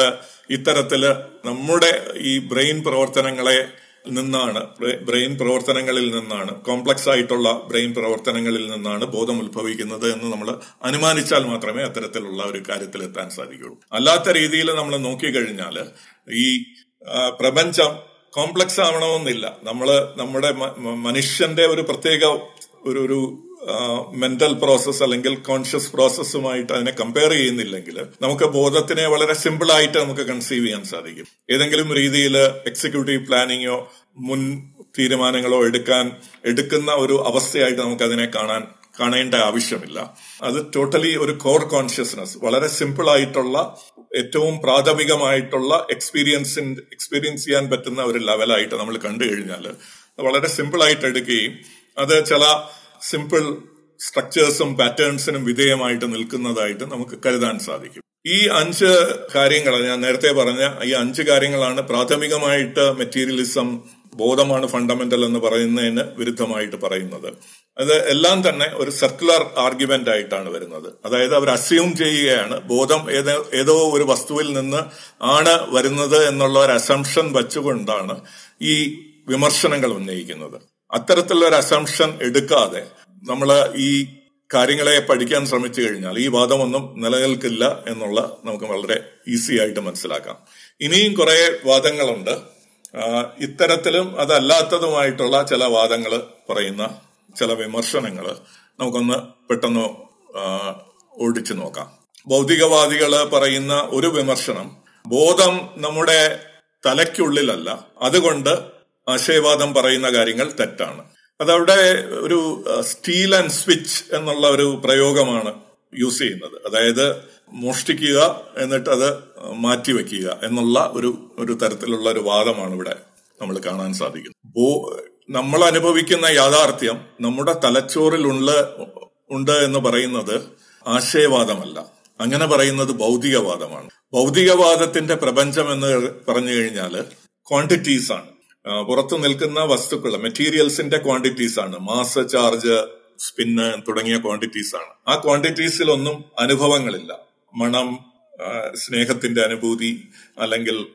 ഇത്തരത്തിൽ നമ്മുടെ ഈ ബ്രെയിൻ പ്രവർത്തനങ്ങളെ നിന്നാണ് ബ്രെയിൻ പ്രവർത്തനങ്ങളിൽ നിന്നാണ് കോംപ്ലക്സ് ആയിട്ടുള്ള ബ്രെയിൻ പ്രവർത്തനങ്ങളിൽ നിന്നാണ് ബോധം ഉത്ഭവിക്കുന്നത് എന്ന് നമ്മൾ അനുമാനിച്ചാൽ മാത്രമേ അത്തരത്തിലുള്ള ഒരു കാര്യത്തിൽ എത്താൻ സാധിക്കുള്ളൂ അല്ലാത്ത രീതിയിൽ നമ്മൾ നോക്കിക്കഴിഞ്ഞാൽ ഈ പ്രപഞ്ചം കോംപ്ലക്സ് ആവണമെന്നില്ല നമ്മൾ നമ്മുടെ മനുഷ്യന്റെ ഒരു പ്രത്യേക ഒരു ഒരു മെന്റൽ പ്രോസസ് അല്ലെങ്കിൽ കോൺഷ്യസ് പ്രോസസ്സുമായിട്ട് അതിനെ കമ്പയർ ചെയ്യുന്നില്ലെങ്കിൽ നമുക്ക് ബോധത്തിനെ വളരെ സിമ്പിൾ ആയിട്ട് നമുക്ക് കൺസീവ് ചെയ്യാൻ സാധിക്കും. ഏതെങ്കിലും രീതിയിൽ എക്സിക്യൂട്ടീവ് പ്ലാനിങ്ങോ മുൻ തീരുമാനങ്ങളോ എടുക്കാൻ എടുക്കുന്ന ഒരു അവസ്ഥയായിട്ട് നമുക്ക് അതിനെ കാണാൻ കാണേണ്ട ആവശ്യമില്ല. അത് ടോട്ടലി ഒരു കോർ കോൺഷ്യസ്നസ് വളരെ സിമ്പിൾ ആയിട്ടുള്ള ഏറ്റവും പ്രാഥമികമായിട്ടുള്ള എക്സ്പീരിയൻസിൻ എക്സ്പീരിയൻസ് ചെയ്യാൻ പറ്റുന്ന ഒരു ലെവലായിട്ട് നമ്മൾ കണ്ടു കഴിഞ്ഞാൽ വളരെ സിമ്പിൾ ആയിട്ട് എടുക്കുകയും അത് ചില സിമ്പിൾ സ്ട്രക്ചേഴ്സും പാറ്റേൺസിനും വിധേയമായിട്ട് നിൽക്കുന്നതായിട്ട് നമുക്ക് കരുതാൻ സാധിക്കും. ഈ അഞ്ച് കാര്യങ്ങൾ ഞാൻ നേരത്തെ പറഞ്ഞ ഈ അഞ്ച് കാര്യങ്ങളാണ് പ്രാഥമികമായിട്ട് മെറ്റീരിയലിസം ബോധമാണ് ഫണ്ടമെന്റൽ എന്ന് പറയുന്നതിന് വിരുദ്ധമായിട്ട് പറയുന്നത്. അത് എല്ലാം തന്നെ ഒരു സർക്കുലർ ആർഗ്യുമെന്റ് ആയിട്ടാണ് വരുന്നത്. അതായത് അവർ അസ്യൂം ചെയ്യുകയാണ് ബോധം ഏതോ ഒരു വസ്തുവിൽ നിന്ന് ആണ് വരുന്നത് എന്നുള്ള ഒരു അസംഷൻ വച്ചുകൊണ്ടാണ് ഈ വിമർശനങ്ങൾ ഉന്നയിക്കുന്നത്. അത്തരത്തിലുള്ള ഒരു അസംഷൻ എടുക്കാതെ നമ്മൾ ഈ കാര്യങ്ങളെ പഠിക്കാൻ ശ്രമിച്ചു കഴിഞ്ഞാൽ ഈ വാദമൊന്നും നിലനിൽക്കില്ല എന്നുള്ള നമുക്ക് വളരെ ഈസി ആയിട്ട് മനസ്സിലാക്കാം. ഇനിയും കുറെ വാദങ്ങളുണ്ട്. ഇത്തരത്തിലും അതല്ലാത്തതുമായിട്ടുള്ള ചില വാദങ്ങൾ പറയുന്ന ചില വിമർശനങ്ങൾ നമുക്കൊന്ന് പെട്ടെന്ന് ഓടിച്ചു നോക്കാം. ഭൗതികവാദികൾ പറയുന്ന ഒരു വിമർശനം ബോധം നമ്മുടെ തലയ്ക്കുള്ളിലല്ല. അതുകൊണ്ട് ആശയവാദം പറയുന്ന കാര്യങ്ങൾ തെറ്റാണ്. അതവിടെ ഒരു സ്റ്റീൽ ആൻഡ് സ്വിച്ച് എന്നുള്ള ഒരു പ്രയോഗമാണ് യൂസ് ചെയ്യുന്നത്. അതായത് മോഷ്ടിക്കുക എന്നിട്ട് അത് മാറ്റിവെക്കുക എന്നുള്ള ഒരു ഒരു തരത്തിലുള്ള ഒരു വാദമാണ് ഇവിടെ നമ്മൾ കാണാൻ സാധിക്കുന്നത്. നമ്മൾ അനുഭവിക്കുന്ന യാഥാർത്ഥ്യം നമ്മുടെ തലച്ചോറിൽ ഉള്ള ഉണ്ട് എന്ന് പറയുന്നത് ആശയവാദമല്ല. അങ്ങനെ പറയുന്നത് ഭൗതികവാദമാണ്. ഭൗതികവാദത്തിന്റെ പ്രപഞ്ചം എന്ന് പറഞ്ഞു കഴിഞ്ഞാൽ ക്വാണ്ടിറ്റീസ് ആണ്. പുറത്തു നിൽക്കുന്ന വസ്തുക്കൾ മെറ്റീരിയൽസിന്റെ ക്വാണ്ടിറ്റീസ് ആണ്. മാസ് ചാർജ് സ്പിന്ന് തുടങ്ങിയ ക്വാണ്ടിറ്റീസ് ആണ്. ആ ക്വാണ്ടിറ്റീസിലൊന്നും അനുഭവങ്ങളില്ല. മണം സ്നേഹത്തിന്റെ അനുഭൂതി അല്ലെങ്കിൽ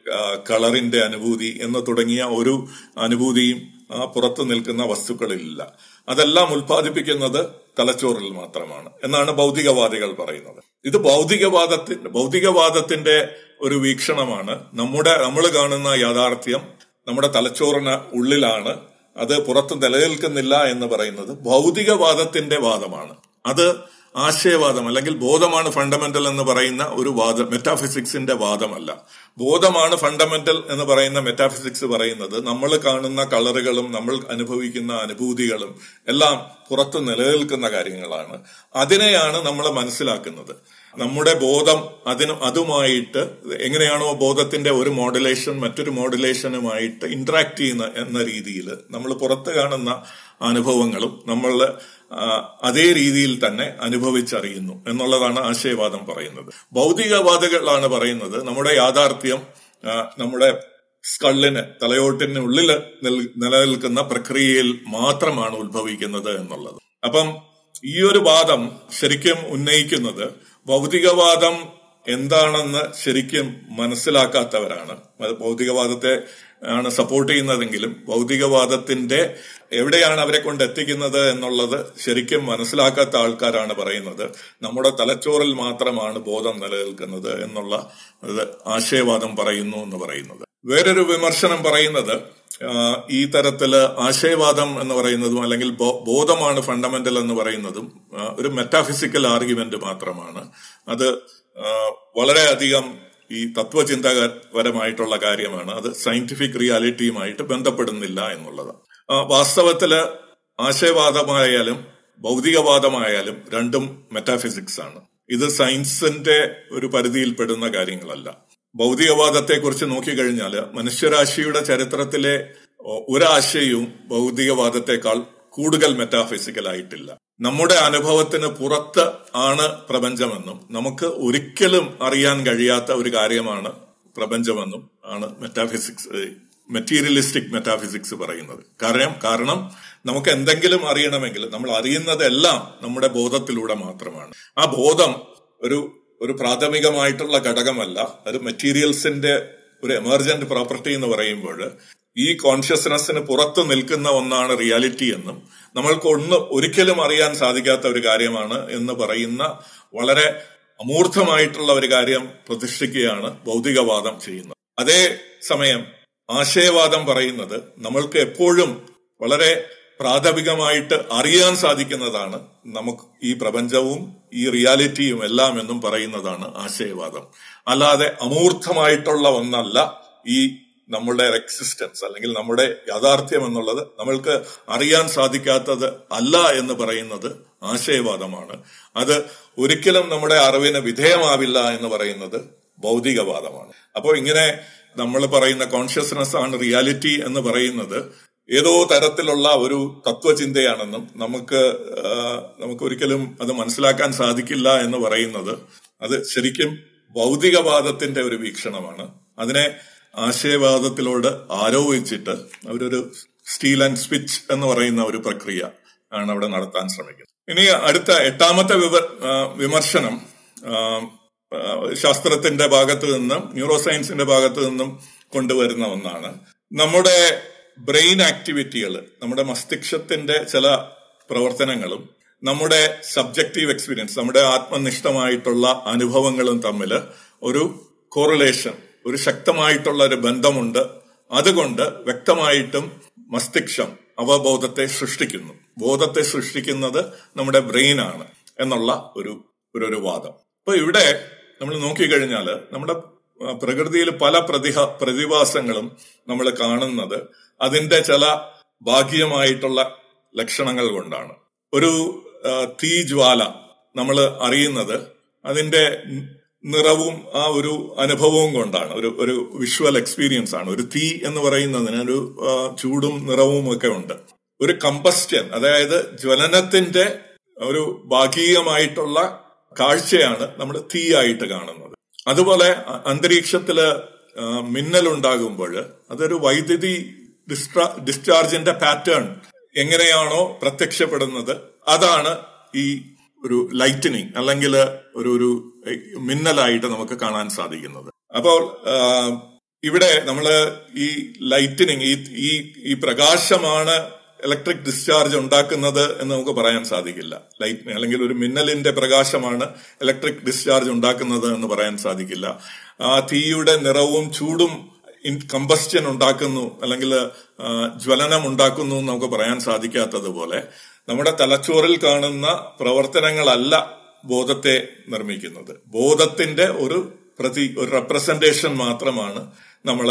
കളറിന്റെ അനുഭൂതി എന്ന് തുടങ്ങിയ ഒരു അനുഭൂതിയും ആ പുറത്തു നിൽക്കുന്ന വസ്തുക്കളില്ല അതെല്ലാം ഉൽപ്പാദിപ്പിക്കുന്നത് തലച്ചോറിൽ മാത്രമാണ് എന്നാണ് ഭൗതികവാദികൾ പറയുന്നത്. ഇത് ഭൗതികവാദത്തിന്റെ ഭൗതികവാദത്തിന്റെ ഒരു വീക്ഷണമാണ്. നമ്മുടെ നമ്മൾ കാണുന്ന യാഥാർത്ഥ്യം നമ്മുടെ തലച്ചോറിന് ഉള്ളിലാണ്. അത് പുറത്ത് നിലനിൽക്കുന്നില്ല എന്ന് പറയുന്നത് ഭൗതികവാദത്തിന്റെ വാദമാണ്. അത് ആശയവാദം അല്ലെങ്കിൽ ബോധമാണ് ഫണ്ടമെന്റൽ എന്ന് പറയുന്ന ഒരു വാദം മെറ്റാഫിസിക്സിന്റെ വാദമല്ല. ബോധമാണ് ഫണ്ടമെന്റൽ എന്ന് പറയുന്ന മെറ്റാഫിസിക്സ് പറയുന്നത് നമ്മൾ കാണുന്ന കളറുകളും നമ്മൾ അനുഭവിക്കുന്ന അനുഭൂതികളും എല്ലാം പുറത്ത് നിലനിൽക്കുന്ന കാര്യങ്ങളാണ്. അതിനെയാണ് നമ്മൾ മനസ്സിലാക്കുന്നത്. നമ്മുടെ ബോധം അതിന് അതുമായിട്ട് എങ്ങനെയാണോ ബോധത്തിന്റെ ഒരു മോഡുലേഷൻ മറ്റൊരു മോഡുലേഷനുമായിട്ട് ഇന്ററാക്ട് ചെയ്യുന്ന എന്ന രീതിയിൽ നമ്മൾ പുറത്ത് കാണുന്ന അനുഭവങ്ങളും നമ്മൾ ആ, അതേ രീതിയിൽ തന്നെ അനുഭവിച്ചറിയുന്നു എന്നുള്ളതാണ് ആശയവാദം പറയുന്നത്. ഭൗതികവാദികളാണ് പറയുന്നത് നമ്മുടെ യാഥാർത്ഥ്യം നമ്മുടെ സ്കള്ളിന് തലയോട്ടിന് ഉള്ളിൽ നിലനിൽക്കുന്ന പ്രക്രിയയിൽ മാത്രമാണ് ഉത്ഭവിക്കുന്നത് എന്നുള്ളത്. അപ്പം ഈ ഒരു വാദം ശരിക്കും ഉന്നയിക്കുന്നത് ഭൗതികവാദം എന്താണെന്ന് ശരിക്കും മനസ്സിലാക്കാത്തവരാണ്. ഭൗതികവാദത്തെ ആണ് സപ്പോർട്ട് ചെയ്യുന്നതെങ്കിലും ഭൗതികവാദത്തിന്റെ എവിടെയാണ് അവരെ കൊണ്ട് എത്തിക്കുന്നത് എന്നുള്ളത് ശരിക്കും മനസ്സിലാക്കാത്ത ആൾക്കാരാണ് പറയുന്നത്. നമ്മുടെ തലച്ചോറിൽ മാത്രമാണ് ബോധം നിലനിൽക്കുന്നത് എന്നുള്ള ആശയവാദം പറയുന്നു എന്ന് പറയുന്നത്. വേറൊരു വിമർശനം പറയുന്നത് ഈ തരത്തിൽ ആശയവാദം എന്ന് പറയുന്നതും അല്ലെങ്കിൽ ബോധമാണ് ഫണ്ടമെന്റൽ എന്ന് പറയുന്നതും ഒരു മെറ്റാഫിസിക്കൽ ആർഗ്യുമെന്റ് മാത്രമാണ്. അത് വളരെയധികം ഈ തത്വചിന്താപരമായിട്ടുള്ള കാര്യമാണ്. അത് സയന്റിഫിക് റിയാലിറ്റിയുമായിട്ട് ബന്ധപ്പെടുന്നില്ല എന്നുള്ളത് ആ, വാസ്തവത്തിൽ ആശയവാദമായാലും ഭൗതികവാദമായാലും രണ്ടും മെറ്റാഫിസിക്സ് ആണ്. ഇത് സയൻസിന്റെ ഒരു പരിധിയിൽപ്പെടുന്ന കാര്യങ്ങളല്ല. ഭൗതികവാദത്തെ കുറിച്ച് നോക്കിക്കഴിഞ്ഞാൽ മനുഷ്യരാശിയുടെ ചരിത്രത്തിലെ ഒരാശയവും ഭൗതികവാദത്തെക്കാൾ കൂടുതൽ മെറ്റാഫിസിക്കൽ ആയിട്ടില്ല. നമ്മുടെ അനുഭവത്തിന് പുറത്ത് ആണ് പ്രപഞ്ചമെന്നും നമുക്ക് ഒരിക്കലും അറിയാൻ കഴിയാത്ത ഒരു കാര്യമാണ് പ്രപഞ്ചമെന്നും ആണ് മെറ്റാഫിസിക്സ് മെറ്റീരിയലിസ്റ്റിക് മെറ്റാഫിസിക്സ് പറയുന്നത്. കാരണം കാരണം നമുക്ക് എന്തെങ്കിലും അറിയണമെങ്കിൽ നമ്മൾ അറിയുന്നതെല്ലാം നമ്മുടെ ബോധത്തിലൂടെ മാത്രമാണ്. ആ ബോധം ഒരു ഒരു പ്രാഥമികമായിട്ടുള്ള ഘടകമല്ല. അത് മെറ്റീരിയൽസിന്റെ ഒരു എമർജന്റ് പ്രോപ്പർട്ടി എന്ന് പറയുമ്പോൾ ഈ കോൺഷ്യസ്നെസ്സിന് പുറത്ത് നിൽക്കുന്ന ഒന്നാണ് റിയാലിറ്റി എന്നും നമ്മൾക്ക് ഒന്ന് ഒരിക്കലും അറിയാൻ സാധിക്കാത്ത ഒരു കാര്യമാണ് എന്ന് പറയുന്ന വളരെ അമൂർത്തമായിട്ടുള്ള ഒരു കാര്യം പ്രതിഷ്ഠിക്കുകയാണ് ഭൗതികവാദം ചെയ്യുന്നത്. അതേ സമയം ആശയവാദം പറയുന്നത് നമ്മൾക്ക് എപ്പോഴും വളരെ പ്രാഥമികമായിട്ട് അറിയാൻ സാധിക്കുന്നതാണ് നമുക്ക് ഈ പ്രപഞ്ചവും ഈ റിയാലിറ്റിയും എല്ലാം എന്നും പറയുന്നതാണ് ആശയവാദം. അല്ലാതെ അമൂർത്തമായിട്ടുള്ള ഒന്നല്ല ഈ നമ്മുടെ എക്സിസ്റ്റൻസ് അല്ലെങ്കിൽ നമ്മുടെ യാഥാർത്ഥ്യം എന്നുള്ളത് നമ്മൾക്ക് അറിയാൻ സാധിക്കാത്തത് അല്ല എന്ന് പറയുന്നത് ആശയവാദമാണ്. അത് ഒരിക്കലും നമ്മുടെ അറിവിന് വിധേയമാവില്ല എന്ന് പറയുന്നത് ഭൗതികവാദമാണ്. അപ്പോൾ ഇങ്ങനെ നമ്മൾ പറയുന്ന കോൺഷ്യസ്നെസ് ആണ് റിയാലിറ്റി എന്ന് പറയുന്നത് ഏതോ തരത്തിലുള്ള ഒരു തത്വചിന്തയാണെന്നും നമുക്ക് നമുക്ക് ഒരിക്കലും അത് മനസ്സിലാക്കാൻ സാധിക്കില്ല എന്ന് പറയുന്നത് അത് ശരിക്കും ഭൗതികവാദത്തിന്റെ ഒരു വീക്ഷണമാണ്. അതിനെ ആശയവാദത്തിലോട് ആരോപിച്ചിട്ട് അവരൊരു സ്റ്റീൽ ആൻഡ് സ്വിച്ച് എന്ന് പറയുന്ന ഒരു പ്രക്രിയ ആണ് അവിടെ നടത്താൻ ശ്രമിക്കുന്നത്. ഇനി അടുത്ത എട്ടാമത്തെ വിമർശനം ശാസ്ത്രത്തിന്റെ ഭാഗത്തു നിന്നും ന്യൂറോ സയൻസിന്റെ ഭാഗത്തു നിന്നും കൊണ്ടുവരുന്ന ഒന്നാണ്. നമ്മുടെ ബ്രെയിൻ ആക്ടിവിറ്റികൾ നമ്മുടെ മസ്തിഷ്കത്തിന്റെ ചില പ്രവർത്തനങ്ങളും നമ്മുടെ സബ്ജക്റ്റീവ് എക്സ്പീരിയൻസ് നമ്മുടെ ആത്മനിഷ്ഠമായിട്ടുള്ള അനുഭവങ്ങളും തമ്മിൽ ഒരു കോറിലേഷൻ ഒരു ശക്തമായിട്ടുള്ള ഒരു ബന്ധമുണ്ട്. അതുകൊണ്ട് വ്യക്തമായിട്ടും മസ്തിഷ്കം അവബോധത്തെ സൃഷ്ടിക്കുന്നു. ബോധത്തെ സൃഷ്ടിക്കുന്നത് നമ്മുടെ ബ്രെയിനാണ് എന്നുള്ള ഒരു ഒരു വാദം. അപ്പൊ ഇവിടെ നമ്മൾ നോക്കിക്കഴിഞ്ഞാൽ നമ്മുടെ പ്രകൃതിയിൽ പല പ്രതിഹ പ്രതിഭാസങ്ങളും നമ്മൾ കാണുന്നത് അതിന്റെ ചില ഭാഗികമായിട്ടുള്ള ലക്ഷണങ്ങൾ കൊണ്ടാണ്. ഒരു തീജ്വാല നമ്മൾ അറിയുന്നത് അതിന്റെ നിറവും ആ ഒരു അനുഭവവും കൊണ്ടാണ്. ഒരു ഒരു വിഷ്വൽ എക്സ്പീരിയൻസ് ആണ്. ഒരു തീ എന്ന് പറയുന്നതിന് ഒരു ചൂടും നിറവും ഒക്കെ ഉണ്ട്. ഒരു കമ്പസ്റ്റ്യൻ അതായത് ജ്വലനത്തിന്റെ ഒരു ഭാഗികമായിട്ടുള്ള കാഴ്ചയാണ് നമ്മൾ തീയായിട്ട് കാണുന്നത്. അതുപോലെ അന്തരീക്ഷത്തിൽ മിന്നൽ ഉണ്ടാകുമ്പോൾ അതൊരു വൈദ്യുതി ഡിസ്ചാർജിന്റെ പാറ്റേൺ എങ്ങനെയാണോ പ്രത്യക്ഷപ്പെടുന്നത് അതാണ് ഈ ഒരു ലൈറ്റനിങ് അല്ലെങ്കിൽ ഒരു ഒരു മിന്നലായിട്ട് നമുക്ക് കാണാൻ സാധിക്കുന്നത്. അപ്പോൾ ഇവിടെ നമ്മൾ ഈ ലൈറ്റനിങ് ഈ ഈ പ്രകാശമാണ് ഇലക്ട്രിക് ഡിസ്ചാർജ് ഉണ്ടാക്കുന്നത് എന്ന് നമുക്ക് പറയാൻ സാധിക്കില്ല. ലൈറ്റ് അല്ലെങ്കിൽ ഒരു മിന്നലിന്റെ പ്രകാശമാണ് ഇലക്ട്രിക് ഡിസ്ചാർജ് ഉണ്ടാക്കുന്നത് എന്ന് പറയാൻ സാധിക്കില്ല. ആ തീയുടെ നിറവും ചൂടും കമ്പസ്റ്റ്യൻ ഉണ്ടാക്കുന്നു അല്ലെങ്കിൽ ജ്വലനം ഉണ്ടാക്കുന്നു എന്ന് നമുക്ക് പറയാൻ സാധിക്കാത്തതുപോലെ നമ്മുടെ തലച്ചോറിൽ കാണുന്ന പ്രവർത്തനങ്ങളല്ല ബോധത്തെ നിർമ്മിക്കുന്നത്. ബോധത്തിന്റെ ഒരു പ്രതി ഒരു റെപ്രസെന്റേഷൻ മാത്രമാണ് നമ്മൾ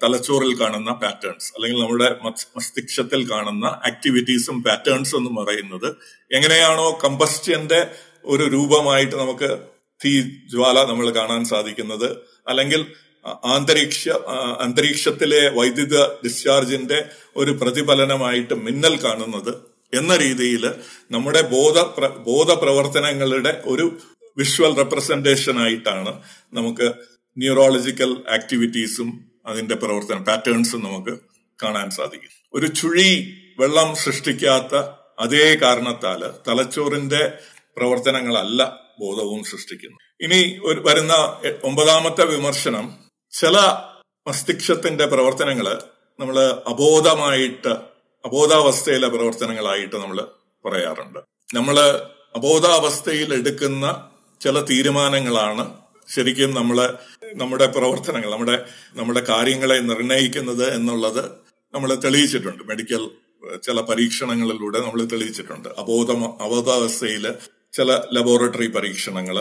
തലച്ചോറിൽ കാണുന്ന പാറ്റേൺസ് അല്ലെങ്കിൽ നമ്മുടെ മസ്തിഷ്കത്തിൽ കാണുന്ന ആക്ടിവിറ്റീസും പാറ്റേൺസും എന്ന് പറയുന്നത് എങ്ങനെയാണോ കമ്പസ്റ്റ്യന്റെ ഒരു രൂപമായിട്ട് നമുക്ക് തീ ജ്വാല നമ്മൾ കാണാൻ സാധിക്കുന്നത്. അല്ലെങ്കിൽ ആന്തരീക്ഷ അന്തരീക്ഷത്തിലെ വൈദ്യുത ഡിസ്ചാർജിന്റെ ഒരു പ്രതിഫലനമായിട്ട് മിന്നൽ കാണുന്നത് എന്ന രീതിയിൽ നമ്മുടെ ബോധ ബോധപ്രവർത്തനങ്ങളുടെ ഒരു വിഷ്വൽ റെപ്രസെന്റേഷൻ ആയിട്ടാണ് നമുക്ക് ന്യൂറോളജിക്കൽ ആക്ടിവിറ്റീസും അതിന്റെ പ്രവർത്തനം പാറ്റേൺസ് നമുക്ക് കാണാൻ സാധിക്കും. ഒരു ചുഴി വെള്ളം സൃഷ്ടിക്കാത്ത അതേ കാരണത്താൽ തലച്ചോറിന്റെ പ്രവർത്തനങ്ങളല്ല ബോധവും സൃഷ്ടിക്കുന്നു ഇനി ഒരു വരുന്ന ഒമ്പതാമത്തെ വിമർശനം ചില മസ്തിഷ്കത്തിന്റെ പ്രവർത്തനങ്ങൾ നമ്മൾ അബോധമായിട്ട് അബോധാവസ്ഥയിലെ പ്രവർത്തനങ്ങളായിട്ട് നമ്മൾ പറയാറുണ്ട്. നമ്മൾ അബോധാവസ്ഥയിൽ എടുക്കുന്ന ചില തീരുമാനങ്ങളാണ് ശരിക്കും നമ്മളെ നമ്മുടെ പ്രവർത്തനങ്ങൾ നമ്മുടെ നമ്മുടെ കാര്യങ്ങളെ നിർണയിക്കുന്നത് എന്നുള്ളത് നമ്മൾ തെളിയിച്ചിട്ടുണ്ട്. മെഡിക്കൽ ചില പരീക്ഷണങ്ങളിലൂടെ നമ്മൾ തെളിയിച്ചിട്ടുണ്ട്. അബോധ അബോധാവസ്ഥയിൽ ചില ലബോറട്ടറി പരീക്ഷണങ്ങൾ